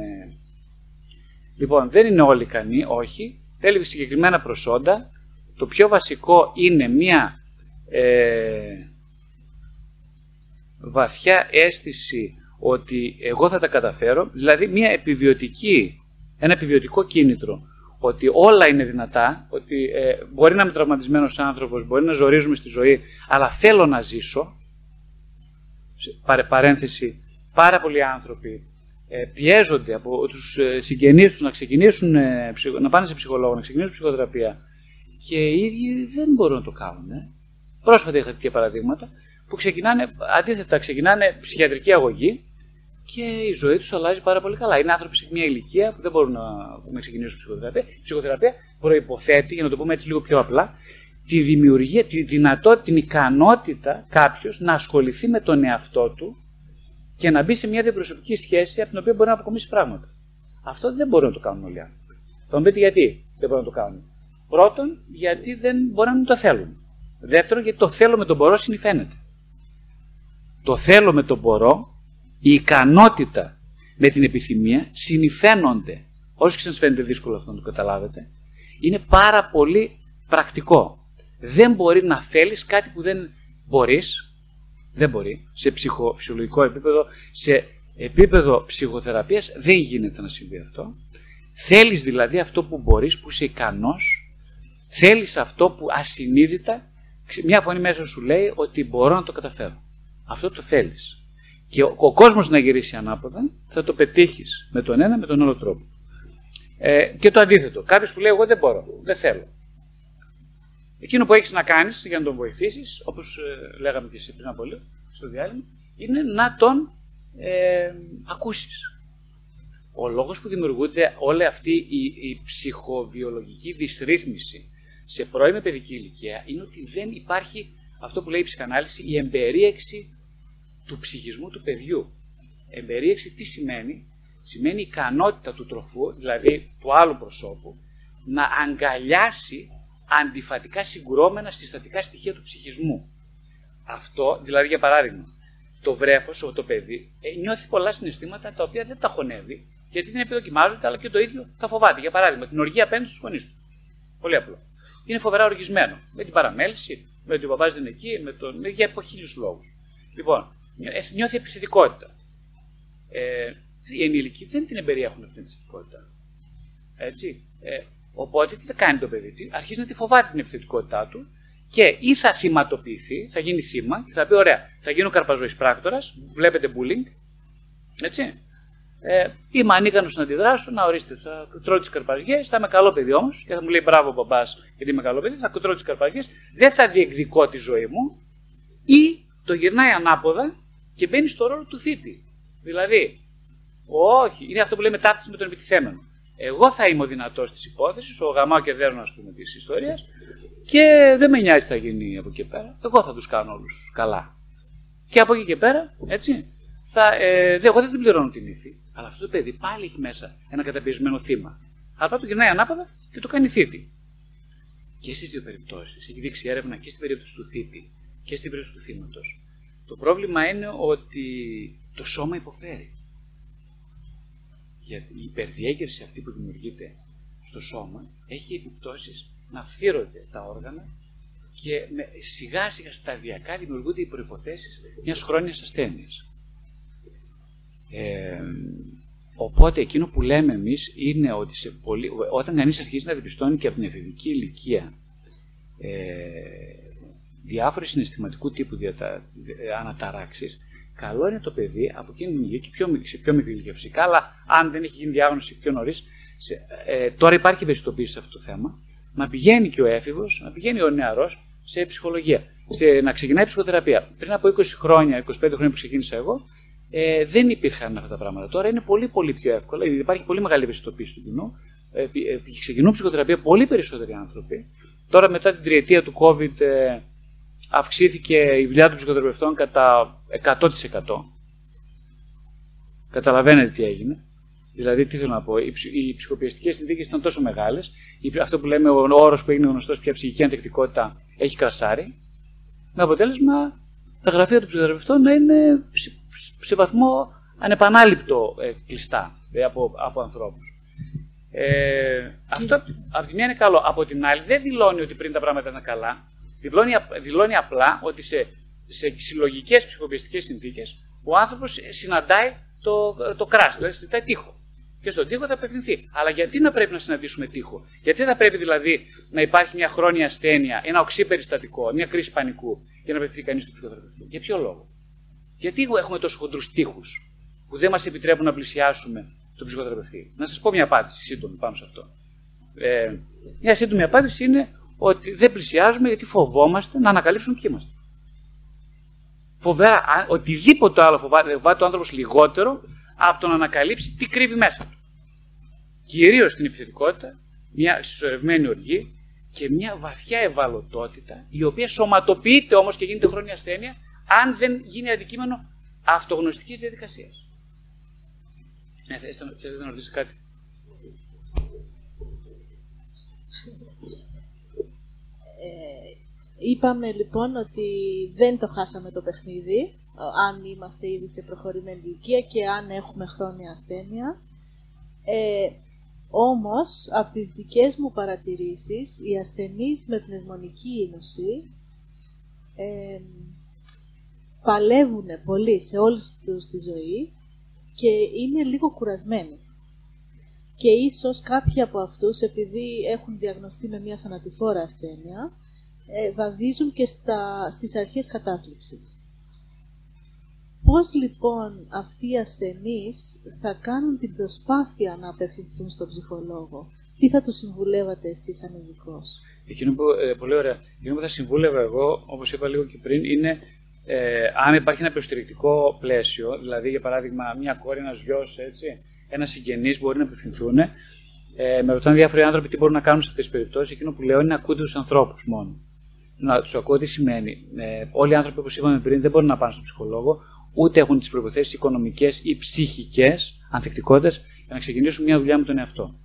Λοιπόν, δεν είναι όλοι ικανοί, όχι. Θέλει συγκεκριμένα προσόντα. Το πιο βασικό είναι μια ε, βαθιά αίσθηση ότι εγώ θα τα καταφέρω, δηλαδή μια επιβιωτική, ένα επιβιωτικό κίνητρο ότι όλα είναι δυνατά, ότι ε, μπορεί να είμαι τραυματισμένος άνθρωπος, μπορεί να ζορίζουμε στη ζωή, αλλά θέλω να ζήσω. Παρένθεση, πάρα πολλοί άνθρωποι ε, πιέζονται από τους ε, συγγενείς τους να ξεκινήσουν, ε, να πάνε σε ψυχολόγο, να ξεκινήσουν ψυχοθεραπεία και οι ίδιοι δεν μπορούν να το κάνουν. Ε. Πρόσφατα είχα τέτοια παραδείγματα που ξεκινάνε, αντίθετα, ξεκινάνε ψυχιατρική αγωγή και η ζωή τους αλλάζει πάρα πολύ καλά. Είναι άνθρωποι σε μια ηλικία που δεν μπορούν να, να ξεκινήσουν ψυχοθεραπεία. Η ψυχοθεραπεία προποθέτει, για να το πούμε έτσι λίγο πιο απλά, τη δημιουργία, τη δυνατότητα, την ικανότητα κάποιος να ασχοληθεί με τον εαυτό του και να μπει σε μια διαπροσωπική σχέση από την οποία μπορεί να αποκομίσει πράγματα. Αυτό δεν μπορούν να το κάνουν όλοι οι άνθρωποι. Θα μου πείτε γιατί δεν μπορούν να το κάνουν. Πρώτον, γιατί δεν μπορεί να το θέλουν. Δεύτερον, γιατί το θέλω με τον μπορώ συνηφαίνεται. Το θέλω με τον μπορώ η ικανότητα με την επιθυμία συνηφαίνονται. Όσο και σας φαίνεται δύσκολο αυτό να το καταλάβετε, είναι πάρα πολύ πρακτικό. Δεν μπορεί να θέλεις κάτι που δεν μπορείς, δεν μπορεί, σε ψυχολογικό επίπεδο, σε επίπεδο ψυχοθεραπείας δεν γίνεται να συμβεί αυτό. Θέλεις δηλαδή αυτό που μπορείς, που είσαι ικανός, θέλεις αυτό που ασυνείδητα, μια φωνή μέσα σου λέει ότι μπορώ να το καταφέρω. Αυτό το θέλεις και ο, ο κόσμος να γυρίσει ανάποδα, θα το πετύχεις με τον ένα με τον άλλο τρόπο. Ε, και το αντίθετο. Κάποιος που λέει: Εγώ δεν μπορώ, δεν θέλω. Εκείνο που έχεις να κάνεις για να τον βοηθήσεις, όπως ε, λέγαμε και εσύ πριν από λίγο στο διάλειμμα, είναι να τον ε, ακούσεις. Ο λόγος που δημιουργούνται όλη αυτή η, η ψυχοβιολογική δυσρύθμιση σε πρώιμη παιδική ηλικία είναι ότι δεν υπάρχει αυτό που λέει η ψυχανάλυση, η εμπερίεξη του ψυχισμού του παιδιού. Εμπερίεξη τι σημαίνει, σημαίνει η ικανότητα του τροφού, δηλαδή του άλλου προσώπου, να αγκαλιάσει αντιφατικά συγκρόμενα συστατικά στοιχεία του ψυχισμού. Αυτό, δηλαδή για παράδειγμα, το βρέφος, το παιδί, ε, νιώθει πολλά συναισθήματα τα οποία δεν τα χωνεύει, γιατί δεν επιδοκιμάζονται, αλλά και το ίδιο τα φοβάται. Για παράδειγμα, την οργή απέναντι στους γονείς του. Πολύ απλό. Είναι φοβερά οργισμένο. Με την παραμέληση, με ότι ο παπά δεν είναι εκεί, με τον... για χίλιου λόγους. Λοιπόν, νιώθει επιθετικότητα. Ε, οι ενήλικοι δεν την εμπεριέχουν αυτή την επιθετικότητα. Έτσι. Ε, οπότε τι θα κάνει το παιδί, αρχίζει να τη φοβάται την επιθετικότητά του και ή θα θυματοποιηθεί, θα γίνει θύμα και θα πει: Ωραία, θα γίνω καρπαζοή πράκτορας, βλέπετε bullying. Έτσι. Ε, είμαι ανίκανος να αντιδράσω, να ορίστε, θα τρώω τις καρπαζιές, θα είμαι καλό παιδί όμως και θα μου λέει μπράβο μπαμπάς γιατί είμαι καλό παιδί, θα τρώω τις καρπαζιές, δεν θα διεκδικώ τη ζωή μου ή το γυρνάει ανάποδα και μπαίνει στο ρόλο του θήτη. Δηλαδή, όχι, είναι αυτό που λέμε ταύτιση με τον επιτιθέμενο. Εγώ θα είμαι ο δυνατός της υπόθεσης, ο γαμάο και δέρνο, ας πούμε, της ιστορίας, και δεν με νοιάζει τι θα γίνει από εκεί και πέρα. Εγώ θα τους κάνω όλους καλά. Και από εκεί και πέρα, έτσι, θα, ε, δε, εγώ δεν την πληρώνω την ύφη. Αλλά αυτό το παιδί πάλι έχει μέσα ένα καταπιεσμένο θύμα. Αλλά το γυρνάει ανάποδα και το κάνει θήτη. Και στις δύο περιπτώσεις έχει δείξει έρευνα και στην περίπτωση του θήτη και στην περίπτωση του θύματος το πρόβλημα είναι ότι το σώμα υποφέρει. Γιατί η υπερδιέγερση αυτή που δημιουργείται στο σώμα έχει επιπτώσεις να φθύρονται τα όργανα και με, σιγά σιγά σταδιακά δημιουργούνται οι προϋποθέσεις μιας χρόνιας ασθένειας. Ε, οπότε εκείνο που λέμε εμείς είναι ότι σε πολύ, όταν κανείς αρχίζει να διαπιστώνει και από την εφηβική ηλικία ε, διάφορες συναισθηματικού τύπου διατα, αναταράξεις, καλό είναι το παιδί από εκείνη την ηλικία και πιο, σε πιο μικρή ηλικία φυσικά, αλλά αν δεν έχει γίνει διάγνωση πιο νωρίς, ε, τώρα υπάρχει ευαισθητοποίηση σε αυτό το θέμα, να πηγαίνει και ο έφηβος, να πηγαίνει ο νεαρός σε ψυχολογία, σε, να ξεκινάει ψυχοθεραπεία. Πριν από 20 χρόνια, 25 χρόνια που ξεκίνησα εγώ, ε, δεν υπήρχαν αυτά τα πράγματα. Τώρα είναι πολύ πολύ πιο εύκολα, υπάρχει πολύ μεγάλη ευαισθητοποίηση του κοινού. Ε, ε, ξεκινούν ψυχοθεραπεία πολύ περισσότεροι άνθρωποι. Τώρα μετά την τριετία του COVID ε, αυξήθηκε η δουλειά των ψυχοθεραπευτών κατά 100%. Καταλαβαίνετε τι έγινε. Δηλαδή, τι θέλω να πω, οι, οι ψυχοπιαστικέ συνθήκες ήταν τόσο μεγάλες, αυτό που λέμε ο όρος που έγινε γνωστός πια ψυχική ανθεκτικότητα έχει κρασάρει, με αποτέλεσμα τα γραφεία των ψυχοθεραπευτών να είναι σε βαθμό ανεπανάληπτο ε, κλειστά ε, από, από ανθρώπους. Ε, αυτό από τη μία είναι καλό. Από την άλλη, δεν δηλώνει ότι πριν τα πράγματα ήταν καλά. Δηλώνει, δηλώνει απλά ότι σε, σε συλλογικές ψυχοπιαστικέ συνθήκες ο άνθρωπος συναντάει το, το κράσ, δηλαδή συναντάει τείχο. Και στον τείχο θα απευθυνθεί. Αλλά γιατί να πρέπει να συναντήσουμε τείχο, Γιατί θα πρέπει δηλαδή να υπάρχει μια χρόνια ασθένεια, ένα οξύ περιστατικό, μια κρίση πανικού για να απευθυνθεί κανείς στο ψυχοθεραπευτή. Για ποιο λόγο; Γιατί έχουμε τόσο χοντρούς τείχους που δεν μας επιτρέπουν να πλησιάσουμε τον ψυχοθεραπευτή; Να σας πω μια απάντηση σύντομη πάνω σε αυτό. Ε, μια σύντομη απάντηση είναι ότι δεν πλησιάζουμε γιατί φοβόμαστε να ανακαλύψουμε ποιοι είμαστε. Φοβέρα, οτιδήποτε άλλο φοβάται, φοβάται ο άνθρωπος λιγότερο από το να ανακαλύψει τι κρύβει μέσα του. Κυρίως την επιθετικότητα, μια συσσωρευμένη οργή και μια βαθιά ευαλωτότητα, η οποία σωματοποιείται όμως και γίνεται χρόνια ασθένεια, αν δεν γίνει αντικείμενο αυτογνωστικής διαδικασίας. Ναι, θέλετε να ρωτήσετε κάτι; Είπαμε λοιπόν ότι δεν το χάσαμε το παιχνίδι, αν είμαστε ήδη σε προχωρημένη ηλικία και αν έχουμε χρόνια ασθένεια. Ε, όμως, από τις δικές μου παρατηρήσεις, οι ασθενείς με πνευμονική ίνωση ε, παλεύουν πολύ σε όλη τους τη ζωή και είναι λίγο κουρασμένοι. Και ίσως κάποιοι από αυτούς, επειδή έχουν διαγνωστεί με μια θανατηφόρα ασθένεια, ε, βαδίζουν και στα, στις αρχές κατάθλιψης. Πώς λοιπόν αυτοί οι ασθενείς θα κάνουν την προσπάθεια να απευθυνθούν στον ψυχολόγο; Τι θα τους συμβουλεύατε εσείς σαν ειδικός. Εκείνο που, ε, πολύ ωραία. Εκείνο που θα συμβούλευα εγώ, όπως είπα λίγο και πριν, είναι ε, αν υπάρχει ένα προστηρικτικό πλαίσιο, δηλαδή για παράδειγμα μια κόρη, ένας γιος, έτσι, ένας συγγενής μπορεί να απευθυνθούν. Ε, με ρωτάνε διάφοροι άνθρωποι τι μπορούν να κάνουν σε αυτές τις περιπτώσεις. Εκείνο που λέω είναι να ακούτε τους ανθρώπους μόνο. Να τους ακούω τι σημαίνει. Ε, όλοι οι άνθρωποι, όπως είπαμε πριν, δεν μπορούν να πάνε στον ψυχολόγο, ούτε έχουν τις προποθέσει οικονομικές ή ψυχικές ανθεκτικότητες για να ξεκινήσουν μια δουλειά με τον εαυτό.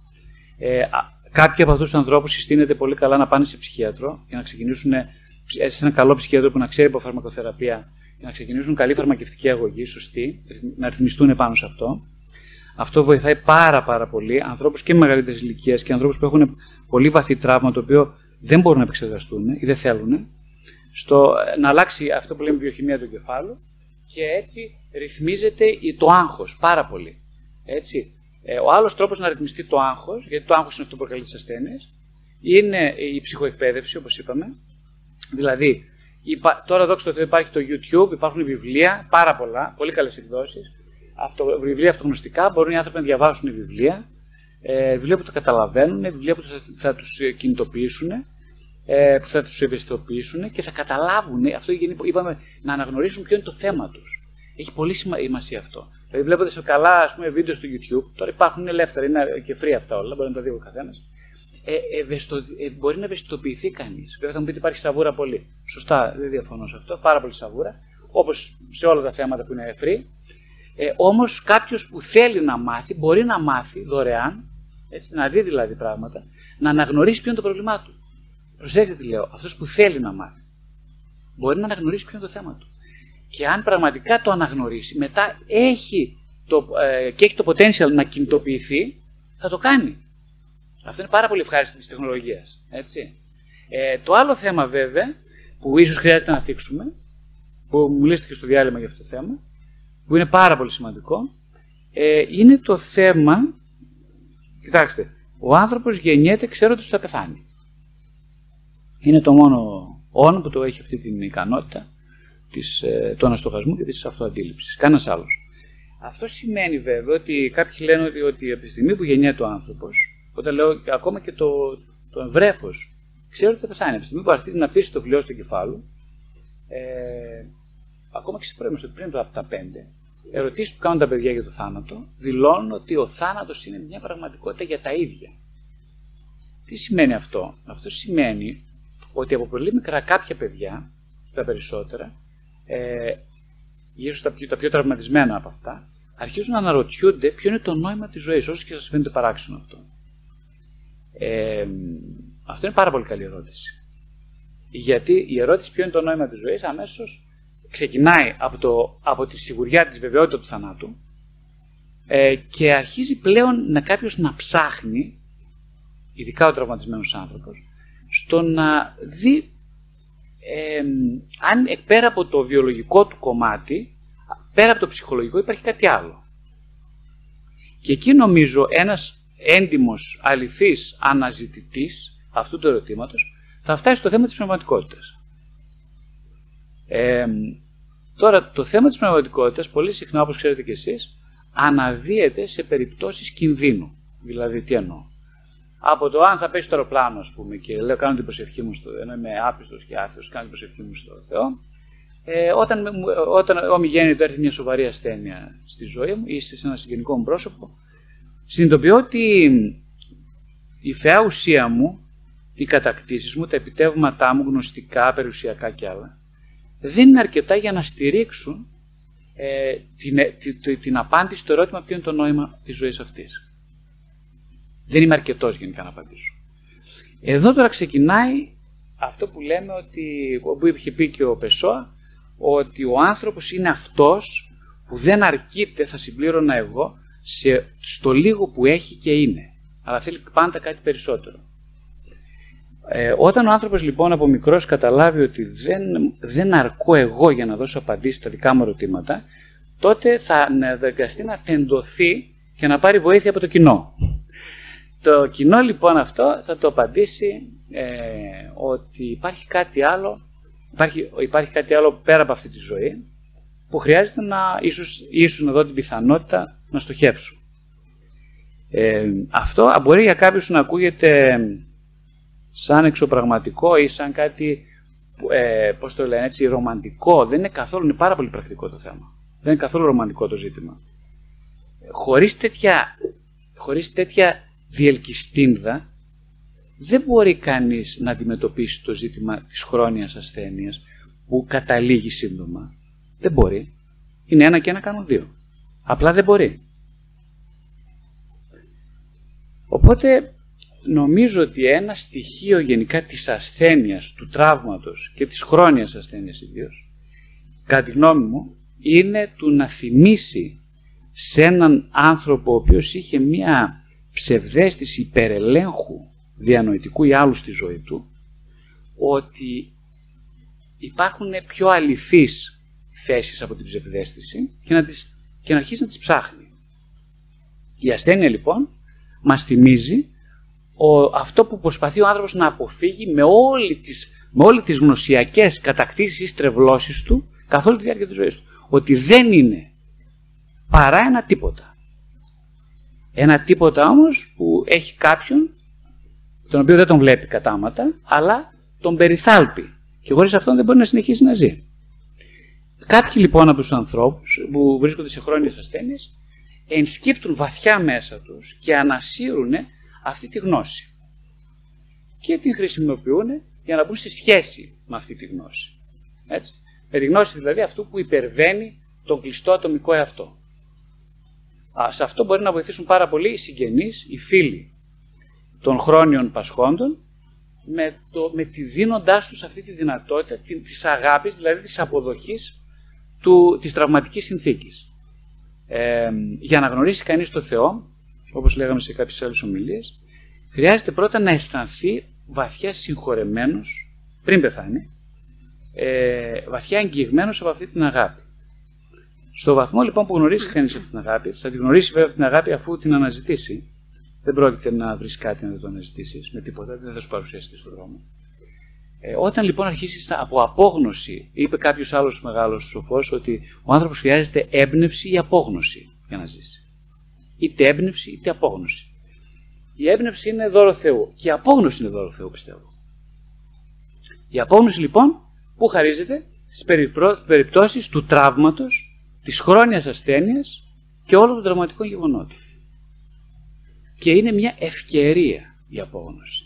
Ε, κάποιοι από αυτούς τους ανθρώπους συστήνεται πολύ καλά να πάνε σε ψυχίατρο για να ξεκινήσουν σε ένα καλό ψυχίατρο που να ξέρει από φαρμακοθεραπεία για να ξεκινήσουν καλή φαρμακευτική αγωγή, σωστή, να ρυθμιστούν πάνω σε αυτό. Αυτό βοηθάει πάρα πάρα πολύ ανθρώπους και με μεγαλύτερες ηλικίες και ανθρώπους που έχουν πολύ βαθύ τραύμα το οποίο δεν μπορούν να επεξεργαστούν ή δεν θέλουν, στο να αλλάξει αυτό που λέμε βιοχημία του εγκεφάλου και έτσι ρυθμίζεται το άγχος πάρα πολύ. Έτσι. Ε, ο άλλος τρόπος να ρυθμιστεί το άγχος, γιατί το άγχος είναι αυτό που προκαλεί τις ασθένειες, είναι η ψυχοεκπαίδευση, όπως είπαμε, Δηλαδή, τώρα δόξα τω υπάρχει το YouTube, υπάρχουν βιβλία, πάρα πολλά, πολύ καλές εκδόσεις. Αυτο, βιβλία αυτογνωστικά, μπορούν οι άνθρωποι να διαβάσουν βιβλία, ε, βιβλία που τα καταλαβαίνουν, βιβλία που θα, θα τους κινητοποιήσουν, ε, που θα τους ευαισθητοποιήσουν και θα καταλάβουν, αυτό είπαμε, να αναγνωρίσουν ποιο είναι το θέμα τους. Έχει πολύ σημασία αυτό. Δηλαδή, βλέποντας σε καλά ας πούμε, βίντεο στο YouTube, τώρα υπάρχουν ελεύθερα, είναι και free αυτά όλα, μπορεί να τα δει ο καθένας ε, ε, μπορεί να ευαισθητοποιηθεί κανείς. Βέβαια θα μου πείτε υπάρχει σαβούρα πολύ. Σωστά, δεν διαφωνώ σε αυτό. Πάρα πολύ σαβούρα. Όπως σε όλα τα θέματα που είναι free. Ε, Όμως κάποιος που θέλει να μάθει μπορεί να μάθει δωρεάν, έτσι, να δει δηλαδή πράγματα, να αναγνωρίσει ποιο είναι το πρόβλημά του. Προσέξτε τι λέω. Αυτός που θέλει να μάθει μπορεί να αναγνωρίσει ποιο είναι το θέμα του. Και αν πραγματικά το αναγνωρίσει, μετά έχει το, ε, και έχει το potential να κινητοποιηθεί, θα το κάνει. Αυτό είναι πάρα πολύ ευχάριστο της τεχνολογίας. Έτσι. Ε, το άλλο θέμα βέβαια, που ίσως χρειάζεται να θίξουμε, που μου λύστηκε στο διάλειμμα για αυτό το θέμα, που είναι πάρα πολύ σημαντικό, ε, είναι το θέμα, κοιτάξτε, ο άνθρωπος γεννιέται ξέροντας ότι θα πεθάνει. Είναι το μόνο όν που το έχει αυτή την ικανότητα της, ε, του αναστοχασμού και της αυτοαντίληψης. Κανένας άλλος. Αυτό σημαίνει βέβαια ότι κάποιοι λένε ότι, ότι από τη στιγμή που γεννιέται ο άνθρωπος, όταν λέω ακόμα και το, το εμβρέφος, ξέρω ότι θα πεθάνει. Από τη στιγμή που αρχίζει να πείσει το πλοιό στο κεφάλου, ε, ακόμα και σε πριν, πριν από τα πέντε, ερωτήσεις που κάνουν τα παιδιά για το θάνατο, δηλώνουν ότι ο θάνατος είναι μια πραγματικότητα για τα ίδια. Τι σημαίνει αυτό, Αυτό σημαίνει ότι από πολύ μικρά κάποια παιδιά, τα περισσότερα, ε, γύρω στα πιο, τα πιο τραυματισμένα από αυτά, αρχίζουν να αναρωτιούνται ποιο είναι το νόημα της ζωής, όσο και σας φαίνεται παράξενο αυτό. Ε, αυτό είναι πάρα πολύ καλή ερώτηση. Γιατί η ερώτηση ποιο είναι το νόημα της ζωής αμέσως ξεκινάει από, το, από τη σιγουριά της βεβαιότητα του θανάτου ε, και αρχίζει πλέον να κάποιος να ψάχνει, ειδικά ο τραυματισμένος άνθρωπος, στο να δει αν πέρα από το βιολογικό του κομμάτι, πέρα από το ψυχολογικό υπάρχει κάτι άλλο. Και εκεί νομίζω ένας έντιμος, αληθής αναζητητής αυτού του ερωτήματος θα φτάσει στο θέμα της πνευματικότητας. Ε, τώρα, το θέμα της πνευματικότητας, πολύ συχνά, όπως ξέρετε και εσείς, αναδύεται σε περιπτώσεις κινδύνου. Δηλαδή, τι εννοώ; Από το αν θα πέσει το αεροπλάνο, ας πούμε, και λέω κάνω την προσευχή μου στο ενώ είμαι άπιστος και άθεο, κάνω την προσευχή μου στο Θεό. Ε, όταν, όταν ομιγέννητο έρθει μια σοβαρή ασθένεια στη ζωή μου ή σε ένα συγγενικό μου πρόσωπο, συνειδητοποιώ ότι η φαιά ουσία μου, οι κατακτήσεις μου, τα επιτεύγματά μου, γνωστικά, περιουσιακά και άλλα, δεν είναι αρκετά για να στηρίξουν ε, την, ε, την, την, απάντηση στο ερώτημα ποιο είναι το νόημα της ζωής αυτής. Δεν είμαι αρκετός γενικά να απαντήσω. Εδώ τώρα ξεκινάει αυτό που λέμε ότι, που είχε πει και ο Πεσόα, ότι ο άνθρωπος είναι αυτός που δεν αρκείται, θα συμπλήρωνα εγώ, σε, στο λίγο που έχει και είναι. Αλλά θέλει πάντα κάτι περισσότερο. Ε, όταν ο άνθρωπος λοιπόν από μικρός καταλάβει ότι δεν, δεν αρκώ εγώ για να δώσω απαντήσεις στα δικά μου ερωτήματα, τότε θα αναγκαστεί να τεντωθεί και να πάρει βοήθεια από το κοινό. Το κοινό λοιπόν αυτό θα το απαντήσει ε, ότι υπάρχει κάτι άλλο, υπάρχει, υπάρχει κάτι άλλο πέρα από αυτή τη ζωή που χρειάζεται να ίσως, ίσως να δω την πιθανότητα να στοχεύσω. Ε, αυτό μπορεί για κάποιους να ακούγεται σαν εξωπραγματικό ή σαν κάτι, ε, πώς το λένε έτσι, ρομαντικό. Δεν είναι καθόλου, είναι πάρα πολύ πρακτικό το θέμα. Δεν είναι καθόλου ρομαντικό το ζήτημα. Χωρίς τέτοια, χωρίς τέτοια διελκυστίνδα, δεν μπορεί κανείς να αντιμετωπίσει το ζήτημα της χρόνιας ασθένειας που καταλήγει σύντομα. Δεν μπορεί. Είναι ένα και ένα κάνουν δύο. Απλά δεν μπορεί. Οπότε νομίζω ότι ένα στοιχείο γενικά της ασθένειας, του τραύματος και της χρόνιας ασθένειας ιδίως, κατά τη γνώμη μου, είναι του να θυμίσει σε έναν άνθρωπο ο οποίος είχε μία ψευδέστηση υπερελέγχου διανοητικού ή άλλου στη ζωή του, ότι υπάρχουν πιο αληθείς θέσεις από την ψευδέστηση και να, τις, και να αρχίσει να τις ψάχνει. Η ασθένεια λοιπόν μας θυμίζει ο, αυτό που προσπαθεί ο άνθρωπος να αποφύγει με, όλη τις, με όλες τις γνωσιακές κατακτήσεις ή στρεβλώσεις του καθ' όλη τη διάρκεια της ζωής του. Ότι δεν είναι παρά ένα τίποτα. Ένα τίποτα όμως που έχει κάποιον τον οποίο δεν τον βλέπει κατάματα, αλλά τον περιθάλπει. Και χωρίς αυτόν δεν μπορεί να συνεχίσει να ζει. Κάποιοι λοιπόν από τους ανθρώπους που βρίσκονται σε χρόνιες ασθένειες ενσκύπτουν βαθιά μέσα τους και ανασύρουν αυτή τη γνώση. Και την χρησιμοποιούν για να μπουν σε σχέση με αυτή τη γνώση. Έτσι. Με τη γνώση δηλαδή αυτού που υπερβαίνει τον κλειστό ατομικό εαυτό. Α, σε αυτό μπορεί να βοηθήσουν πάρα πολύ οι συγγενείς, οι φίλοι των χρόνιων πασχόντων, με, το, με τη δίνοντάς τους αυτή τη δυνατότητα της αγάπης, δηλαδή της αποδοχής του, της τραυματικής συνθήκης. Ε, για να γνωρίσει κανείς το Θεό, όπως λέγαμε σε κάποιες άλλες ομιλίες, χρειάζεται πρώτα να αισθανθεί βαθιά συγχωρεμένος πριν πεθάνει, ε, βαθιά εγγυημένος από αυτή την αγάπη. Στο βαθμό λοιπόν που γνωρίζει κανείς αυτή την αγάπη, θα τη γνωρίσει βέβαια την αγάπη αφού την αναζητήσει. Δεν πρόκειται να βρεις κάτι να το αναζητήσεις με τίποτα, δεν θα σου παρουσιαστεί στον δρόμο. Ε, όταν λοιπόν αρχίσει από απόγνωση, είπε κάποιος άλλος μεγάλος σοφός ότι ο άνθρωπος χρειάζεται έμπνευση ή απόγνωση για να ζήσει. Είτε έμπνευση είτε απόγνωση. Η έμπνευση είναι δώρο Θεού και η απόγνωση είναι δώρο Θεού, πιστεύω. Η απόγνωση λοιπόν που χαρίζεται στις περιπτώσεις του τραύματος, της χρόνιας ασθένειας και όλων των τραυματικών γεγονότων. Και είναι μια ευκαιρία η απόγνωση.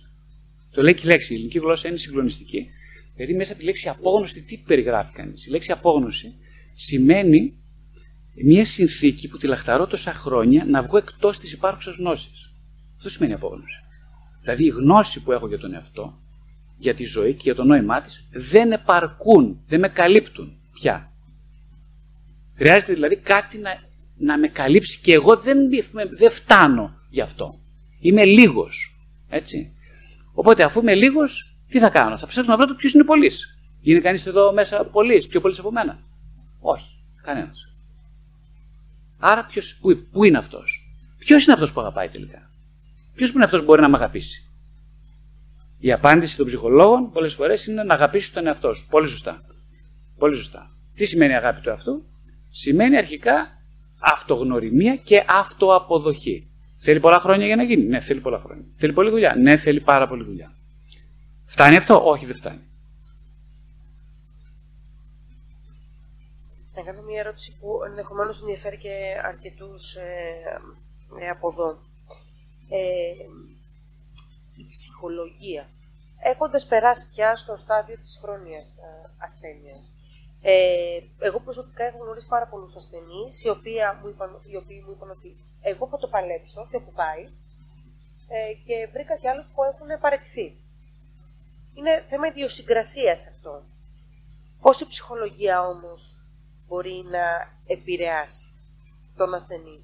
Το λέει και η λέξη. Η ελληνική γλώσσα είναι συγκλονιστική. Δηλαδή, μέσα από τη λέξη απόγνωση, τι περιγράφει κανείς; Η λέξη απόγνωση σημαίνει μια συνθήκη που τη λαχταρώ τόσα χρόνια να βγω εκτός της υπάρχουσας γνώσης. Αυτό σημαίνει απόγνωση. Δηλαδή, η γνώση που έχω για τον εαυτό, για τη ζωή και για το νόημά της δεν επαρκούν, δεν με καλύπτουν πια. Χρειάζεται δηλαδή κάτι να, να με καλύψει και εγώ δεν, δεν φτάνω γι' αυτό. Είμαι λίγος. Έτσι. Οπότε αφού είμαι λίγος, τι θα κάνω, θα ψάξω να βρω ποιος είναι πολύς. Είναι κανείς εδώ μέσα πολύς, πιο πολύς από μένα; Όχι, κανένας. Άρα ποιος, πού, πού είναι αυτός; Ποιος είναι αυτός που αγαπάει τελικά; Ποιος είναι αυτός που μπορεί να με αγαπήσει; Η απάντηση των ψυχολόγων πολλές φορές είναι να αγαπήσεις τον εαυτό σου. Πολύ σωστά. Πολύ σωστά. Τι σημαίνει αγάπη του εαυτού, Σημαίνει αρχικά αυτογνωριμία και αυτοαποδοχή. Θέλει πολλά χρόνια για να γίνει. Ναι, θέλει πολλά χρόνια. Θέλει πολλή δουλειά. Ναι, θέλει πάρα πολλή δουλειά. Φτάνει αυτό; Όχι, δεν φτάνει. Να κάνω μια ερώτηση που ενδεχομένως ενδιαφέρει και αρκετούς ε, ε, από εδώ. Ε, η ψυχολογία. Έχοντας περάσει πια στο στάδιο της χρόνιας ε, ασθένειας, ε, εγώ προσωπικά έχω γνωρίσει πάρα πολλούς ασθενείς, οι, οι οποίοι μου είπαν ότι εγώ θα το παλέψω και όπου πάει ε, και βρήκα και άλλους που έχουν παραιτηθεί. Είναι θέμα ιδιοσυγκρασίας αυτό. Πώς η ψυχολογία όμως μπορεί να επηρεάσει τον ασθενή.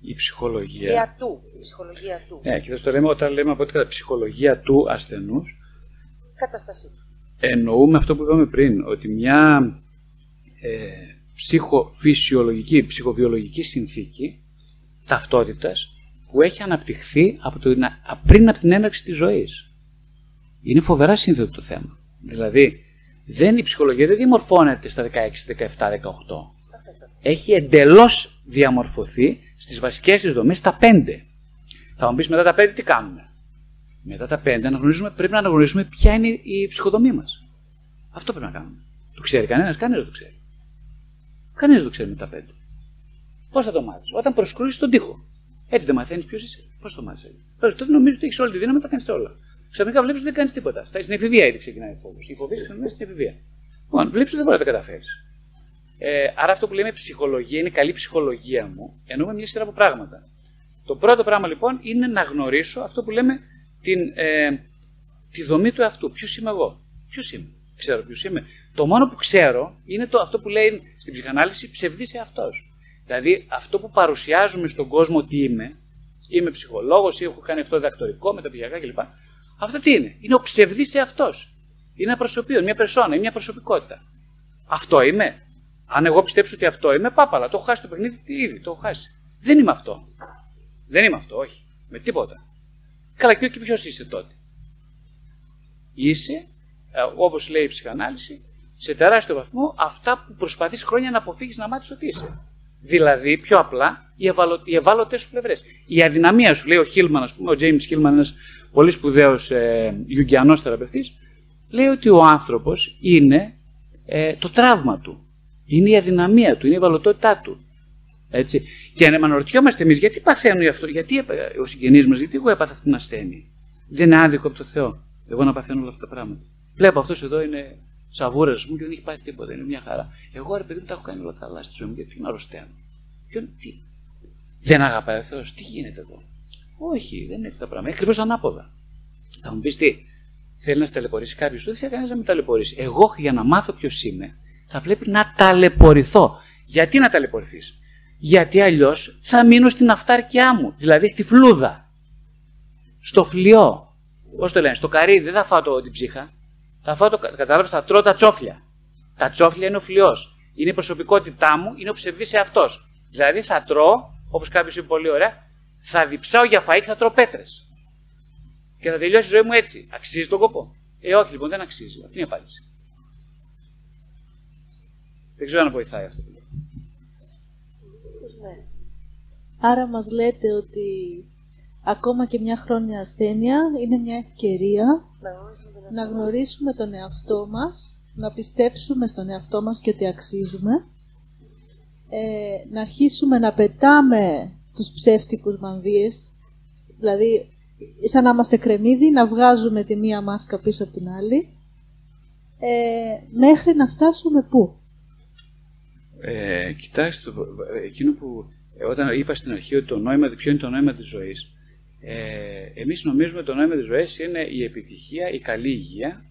Η ψυχολογία. του. Η ψυχολογία του. Ναι, και το λέμε όταν λέμε από την ψυχολογία του ασθενούς. Κατάστασή του. Εννοούμε αυτό που είπαμε πριν, ότι μια ε, ψυχοφυσιολογική, ψυχοβιολογική συνθήκη ταυτότητας που έχει αναπτυχθεί από το, πριν από την έναρξη της ζωής. Είναι φοβερά σύνθετο το θέμα. Δηλαδή, δεν, η ψυχολογία δεν διαμορφώνεται στα 16, 17, 18. Έχει εντελώς διαμορφωθεί στις βασικές της δομές στα 5. Θα μου πεις μετά τα 5 τι κάνουμε; Μετά τα 5 πρέπει να αναγνωρίσουμε ποια είναι η ψυχοδομή μας. Αυτό πρέπει να κάνουμε. Το ξέρει κανένας, κανένας δεν το ξέρει. Κανένα δεν το ξέρει με τα πέντε. Πώς θα το μάθεις, Όταν προσκρούσεις τον τοίχο. Έτσι δεν μαθαίνεις ποιος είσαι. Πώς το μάθεις; Τότε νομίζω ότι έχεις όλη τη δύναμη να τα κάνεις όλα. Ξαφνικά βλέπεις ότι δεν κάνεις τίποτα. Στην εφηβεία ήδη ξεκινάει ο φόβος. Η φοβία ξεκινάει στην εφηβεία. Λοιπόν, βλέπει ότι δεν μπορεί να τα καταφέρεις. Ε, άρα αυτό που λέμε ψυχολογία είναι καλή ψυχολογία μου. Εννοούμε μια σειρά από πράγματα. Το πρώτο πράγμα λοιπόν είναι να γνωρίσω αυτό που λέμε την, ε, τη δομή του εαυτού. Ποιος είμαι εγώ; Ποιος είμαι; Ξέρω ποιος είμαι. Το μόνο που ξέρω είναι το, αυτό που λέει στην ψυχανάλυση ψευδής αυτό. Δηλαδή αυτό που παρουσιάζουμε στον κόσμο ότι είμαι, είμαι ψυχολόγος ή έχω κάνει αυτό διδακτορικό, μεταπηγιακά κλπ. Αυτό τι είναι, είναι ο ψευδής εαυτός. Είναι ένα προσωπείο, μια περσόνα, μια προσωπικότητα. Αυτό είμαι; Αν εγώ πιστέψω ότι αυτό είμαι, πάπαλα, το έχω χάσει το παιχνίδι ήδη, το έχω χάσει. Δεν είμαι αυτό. Δεν είμαι αυτό, όχι. Με τίποτα. Καλά, και ποιος είσαι τότε; Είσαι, ε, όπως λέει η ψυχανάλυση, σε τεράστιο βαθμό αυτά που προσπαθείς χρόνια να αποφύγεις να μάθεις ότι είσαι. Δηλαδή, πιο απλά, οι, ευαλω... οι ευάλωτες σου πλευρές. Η αδυναμία σου, λέει ο Χίλμαν, ας πούμε, ο Τζέιμ Χίλμαν, ένας πολύ σπουδαίος ε, Ιουγκιανός θεραπευτής, λέει ότι ο άνθρωπος είναι ε, το τραύμα του. Είναι η αδυναμία του, είναι η ευαλωτότητά του. Έτσι. Και αν αναρωτιόμαστε εμείς γιατί παθαίνουν αυτό, γιατί ο συγγενής μας, γιατί εγώ έπαθα αυτή την ασθένεια; Δεν είναι άδικο από το Θεό. Εγώ να παθαίνω όλα αυτά τα πράγματα. Βλέπω αυτός εδώ είναι σαβούρας μου και δεν έχει πάθει τίποτα. Είναι μια χαρά. Εγώ ρε παιδί μου τα έχω κάνει όλα καλά στη ζωή μου γιατί να αρρωσταίνω. Και τι; Δεν αγαπάει ο Θεός. Τι γίνεται εδώ; Όχι, δεν είναι έτσι τα πράγματα. Έχει ακριβώς ανάποδα. Θα μου πεις τι. Θέλεις να σε ταλαιπωρήσει κάποιος, δεν θέλει κανένα να με ταλαιπωρήσει. Εγώ για να μάθω ποιος είμαι, θα πρέπει να ταλαιπωρηθώ. Γιατί να ταλαιπωρηθείς, Γιατί αλλιώς θα μείνω στην αυτάρκειά μου, δηλαδή στη φλούδα, στο φλοιό. Πώς το λένε, στο καρύδι δεν θα φάω το, την ψύχα. Θα φάω το, κατάλαβες, θα τρώω τα τσόφλια. Τα τσόφλια είναι ο φλοιός. Είναι η προσωπικότητά μου, είναι ο ψευδής εαυτός. Δηλαδή θα τρώω, όπως κάποιος είπε πολύ ωραία, θα διψάω για φαΐ και θα τρώω πέτρες. Και θα τελειώσει η ζωή μου έτσι. Αξίζει τον κόπο. Ε, όχι λοιπόν, δεν αξίζει. Αυτή είναι η απάντηση. Δεν ξέρω αν βοηθάει αυτό. Ναι. Άρα μας λέτε ότι ακόμα και μια χρόνια ασθένεια είναι μια ευκαιρία να γνωρίσουμε τον εαυτό μας, να πιστέψουμε στον εαυτό μας και ότι αξίζουμε, ε, να αρχίσουμε να πετάμε τους ψεύτικους μανδύες, δηλαδή σαν να είμαστε κρεμμύδι, να βγάζουμε τη μία μάσκα πίσω από την άλλη, ε, μέχρι να φτάσουμε πού; Ε, κοιτάξτε, εκείνο που ε, όταν είπα στην αρχή ότι το νόημα, ποιο είναι το νόημα της ζωής, ε, εμείς νομίζουμε ότι το νόημα της ζωής είναι η επιτυχία, η καλή υγεία,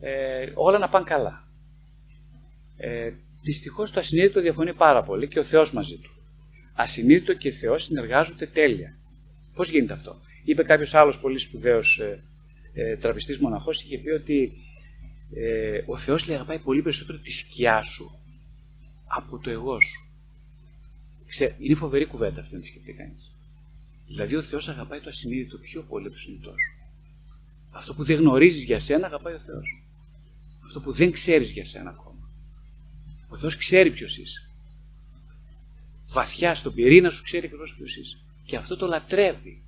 ε, όλα να πάνε καλά. Ε, Δυστυχώς το ασυνείδητο διαφωνεί πάρα πολύ και ο Θεός μαζί του. Ασυνείδητο και Θεός συνεργάζονται τέλεια. Πώς γίνεται αυτό; Είπε κάποιος άλλος πολύ σπουδαίος ε, ε, τραπιστής μοναχός, είχε πει ότι ε, ο Θεός λέει αγαπάει πολύ περισσότερο τη σκιά σου από το εγώ σου. είναι φοβερή κουβέντα αυτή να τη σκεφτεί κανείς. Δηλαδή ο Θεός αγαπάει το ασυνείδητο πιο πολύ από το συνειδητό σου. Αυτό που δεν γνωρίζεις για σένα αγαπάει ο Θεός. Αυτό που δεν ξέρεις για σένα ακόμα. Ο Θεός ξέρει ποιος είσαι. Βαθιά στον πυρήνα σου ξέρει ακριβώς ποιος είσαι. Και αυτό το λατρεύει.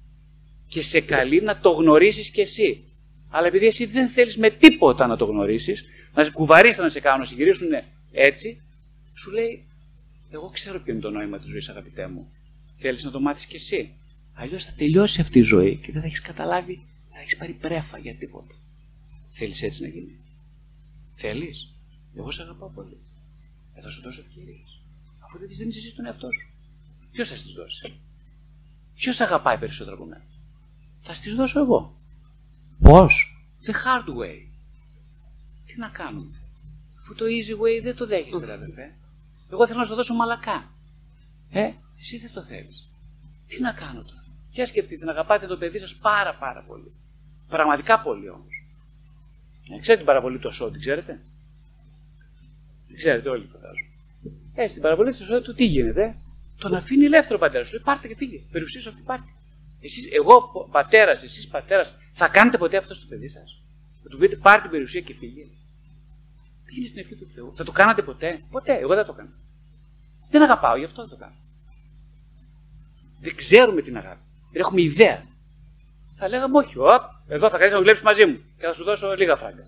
Και σε καλεί να το γνωρίσεις κι εσύ. Αλλά επειδή εσύ δεν θέλεις με τίποτα να το γνωρίσεις, να σε κουβαρίστα να σε κάνουν να σε γυρίσουν έτσι, σου λέει, εγώ ξέρω ποιο είναι το νόημα της ζωής, αγαπητέ μου. Θέλεις να το μάθεις κι εσύ. Αλλιώς θα τελειώσει αυτή η ζωή και δεν θα έχεις καταλάβει, θα έχεις πάρει πρέφα για τίποτα. Θέλεις έτσι να γίνει. Θέλεις. Εγώ σε αγαπάω πολύ. Ε, θα σου δώσω ευκαιρίες. Αφού δεν τις δίνεις εσύ στον εαυτό σου. Ποιος θα τις δώσει; Ποιος αγαπάει περισσότερο από μένα; Θα τις δώσω εγώ. Πώς; The hard way. Τι να κάνουμε; Που το easy way δεν το δέχεστε, αδερφέ. Εγώ θέλω να σου δώσω μαλακά. Ε, εσύ δεν το θέλεις. Τι να κάνω τώρα; Για σκεφτείτε να αγαπάτε το παιδί σας πάρα πάρα πολύ. Πραγματικά πολύ όμως. Ε, ξέρετε την παραβολή του Σόου, την ξέρετε; Την ξέρετε όλοι φαντάζομαι. Ε, στην παραβολή του Σόου του τι γίνεται; Τον αφήνει ελεύθερο πατέρας σου. Λέει πάρτε και φύγε. Περιουσία σου αυτή πάρτε. Εσείς, εγώ πατέρας, εσείς πατέρας, θα κάνετε ποτέ αυτό στο παιδί σας; Θα του πείτε πάρτε την περιουσία και φύγε. Πήγαινε στην ευχή του Θεού. Θα το κάνατε ποτέ; Ποτέ. Εγώ δεν το κάνω. Δεν αγαπάω, γι' αυτό δεν το κάνω. Δεν ξέρουμε την αγάπη. Δεν έχουμε ιδέα. Θα λέγαμε όχι, οπ, εδώ θα κάνει να δουλέψει μαζί μου και θα σου δώσω λίγα φράγκα.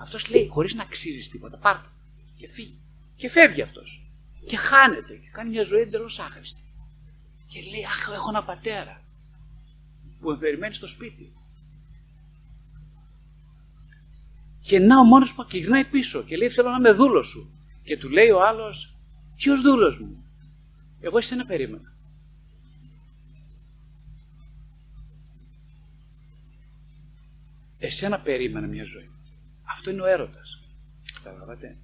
Αυτός λέει χωρίς να αξίζεις τίποτα. Πάρτε και φύγει. Και φεύγει αυτός. Και χάνεται και κάνει μια ζωή εντελώς άχρηστη. Και λέει, Αχ, έχω ένα πατέρα που με περιμένει στο σπίτι. Και να ο μόνος που γυρνάει πίσω και λέει θέλω να είμαι δούλος σου. Και του λέει ο άλλος ποιος δούλος μου; Εγώ εσένα περίμενα. Εσένα περίμενα μια ζωή. Αυτό είναι ο έρωτας. Καταλαβαίνετε.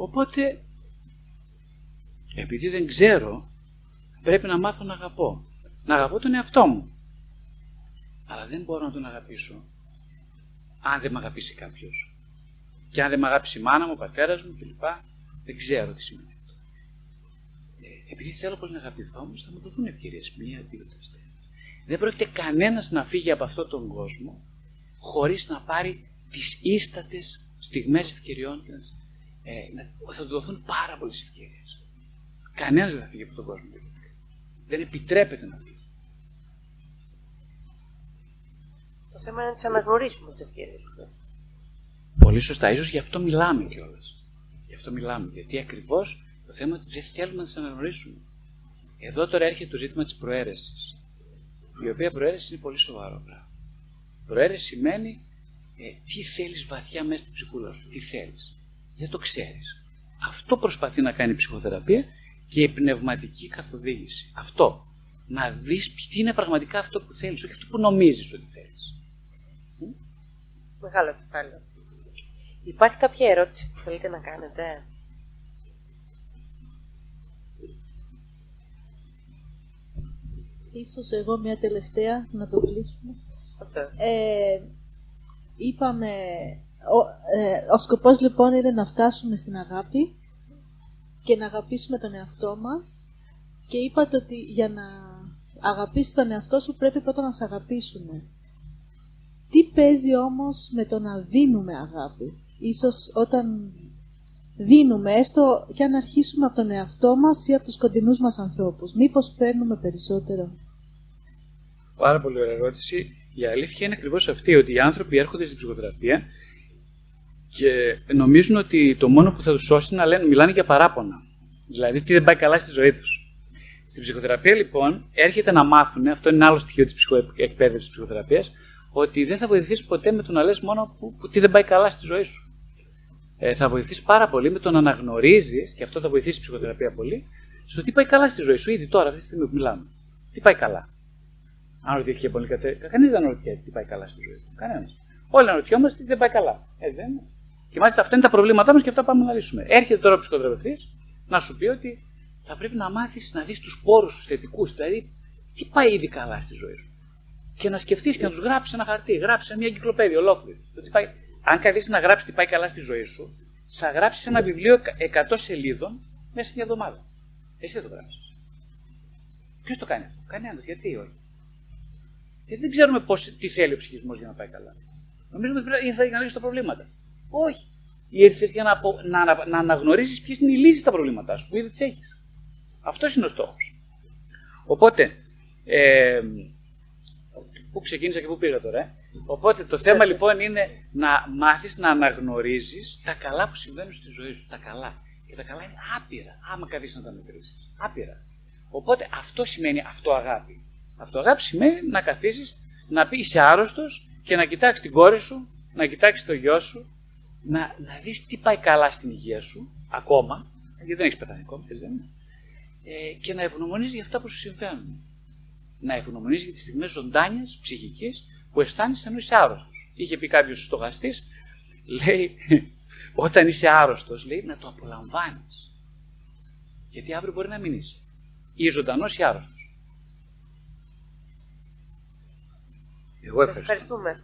Οπότε, επειδή δεν ξέρω, πρέπει να μάθω να αγαπώ. Να αγαπώ τον εαυτό μου. Αλλά δεν μπορώ να τον αγαπήσω αν δεν με αγαπήσει κάποιος. Και αν δεν με αγάπησε η μάνα μου, ο πατέρας μου κλπ. Δεν ξέρω τι σημαίνει αυτό. Ε, επειδή θέλω πολύ να αγαπηθώ όμως, θα μου δοθούν ευκαιρίες. Μία, δύο, τρεις, Δεν πρόκειται κανένας να φύγει από αυτόν τον κόσμο χωρίς να πάρει τις ίστατες στιγμές ευκαιριών. Ε, θα του δοθούν πάρα πολλές ευκαιρίες. Κανένας δεν θα φύγει από τον κόσμο. Δεν επιτρέπεται να φύγει. Το θέμα είναι να τις αναγνωρίσουμε τις ευκαιρίες Πολύ σωστά. ίσως γι' αυτό μιλάμε κιόλας. Γι' αυτό μιλάμε. Γιατί ακριβώς το θέμα είναι ότι δεν θέλουμε να τις αναγνωρίσουμε. Εδώ τώρα έρχεται το ζήτημα της προαίρεσης. Η οποία προαίρεση είναι πολύ σοβαρό πράγμα. Προαίρεση σημαίνει ε, τι θέλεις βαθιά μέσα στην ψυχούλα σου. Τι θέλεις. Δεν το ξέρεις. Αυτό προσπαθεί να κάνει η ψυχοθεραπεία και η πνευματική καθοδήγηση. Αυτό. Να δεις τι είναι πραγματικά αυτό που θέλεις, όχι αυτό που νομίζεις ότι θέλεις. Μεγάλο κεφάλαιο. Υπάρχει κάποια ερώτηση που θέλετε να κάνετε; Ίσως εγώ μια τελευταία να το κλείσουμε. Ε, είπαμε, ο, ε, ο σκοπός λοιπόν είναι να φτάσουμε στην αγάπη και να αγαπήσουμε τον εαυτό μας και είπατε ότι για να αγαπήσεις τον εαυτό σου πρέπει πρώτα να σε αγαπήσουμε. Τι παίζει όμως με το να δίνουμε αγάπη; Ίσως όταν δίνουμε, έστω και αν αρχίσουμε από τον εαυτό μας ή από τους κοντινούς μας ανθρώπους. Μήπως παίρνουμε περισσότερο; Πάρα πολύ ωραία ερώτηση. Η αλήθεια είναι ακριβώς αυτή, ότι οι άνθρωποι έρχονται στην ψυχοθεραπεία και νομίζουν ότι το μόνο που θα τους σώσει είναι να λένε, μιλάνε για παράπονα. Δηλαδή, τι δεν πάει καλά στη ζωή τους. Στην ψυχοθεραπεία, λοιπόν, έρχεται να μάθουν, αυτό είναι ένα άλλο στοιχείο της εκπαίδευσης της ψυχοθεραπείας, ότι δεν θα βοηθήσεις ποτέ με το να λες μόνο που, που, τι δεν πάει καλά στη ζωή σου. Ε, θα βοηθήσεις πάρα πολύ με το να αναγνωρίζεις, και αυτό θα βοηθήσει η ψυχοθεραπεία πολύ, στο τι πάει καλά στη ζωή σου ήδη τώρα, αυτή τη στιγμή που μιλάμε. Τι πάει καλά. Αν ρωτήθηκε πολύ κατέ... Κανείς δεν ρωτιέται τι πάει καλά στη ζωή του. Κανένας. Όλοι αναρωτιόμαστε τι δεν πάει καλά. Ε, δεν είναι. Και μάλιστα αυτά είναι τα προβλήματά μας και αυτά πάμε να λύσουμε. Έρχεται τώρα ο ψυχοθεραπευτή να σου πει ότι θα πρέπει να μάθεις να δεις τους πόρους τους θετικούς. Δηλαδή, τι πάει ήδη καλά στη ζωή σου. Και να σκεφτείς και να τους γράψεις ένα χαρτί. Γράψει μια εγκυκλοπαίδεια ολόκληρη. πάει... Αν καθίσεις να γράψεις τι πάει καλά στη ζωή σου, θα γράψεις ένα βιβλίο 100 σελίδων μέσα σε μια εβδομάδα. Εσύ δεν το γράψεις. Ποιος το κάνει αυτό; Κανένας. Γιατί όχι; Γιατί δεν ξέρουμε πώς, τι θέλει ο ψυχισμός για να πάει καλά. Νομίζουμε ότι ήρθε για να λύσει τα προβλήματα. Όχι. Ήρθε για να, να, να, να αναγνωρίσει ποιες είναι οι λύσεις στα προβλήματά σου, που ήδη τις έχεις. Αυτός είναι ο στόχος. Οπότε, ε, πού ξεκίνησα και πού πήγα τώρα. Ε; Οπότε το θέμα λοιπόν είναι να μάθεις να αναγνωρίζεις τα καλά που συμβαίνουν στη ζωή σου. Τα καλά. Και τα καλά είναι άπειρα, άμα καθίσει να τα μετρήσει. Άπειρα. Οπότε αυτό σημαίνει αυτό αγάπη. Αυτοαγάπη σημαίνει να καθίσεις, να πεις είσαι άρρωστος και να κοιτάξεις την κόρη σου, να κοιτάξεις το γιο σου, να, να δεις τι πάει καλά στην υγεία σου, ακόμα, γιατί δεν έχεις πεθάνει ακόμα, δεν είναι, ε, και να ευγνωμονίζει για αυτά που σου συμβαίνουν. Να ευγνωμονίζει για τις στιγμές ζωντάνια ψυχική που αισθάνεσαι ενώ είσαι άρρωστος. Είχε πει κάποιος στοχαστής, λέει, όταν είσαι άρρωστος, λέει να το απολαμβάνεις. Γιατί αύριο μπορεί να μην είσαι. Ή ζωντανός ή άρρωστος. Εγώ ευχαριστώ. ευχαριστούμε.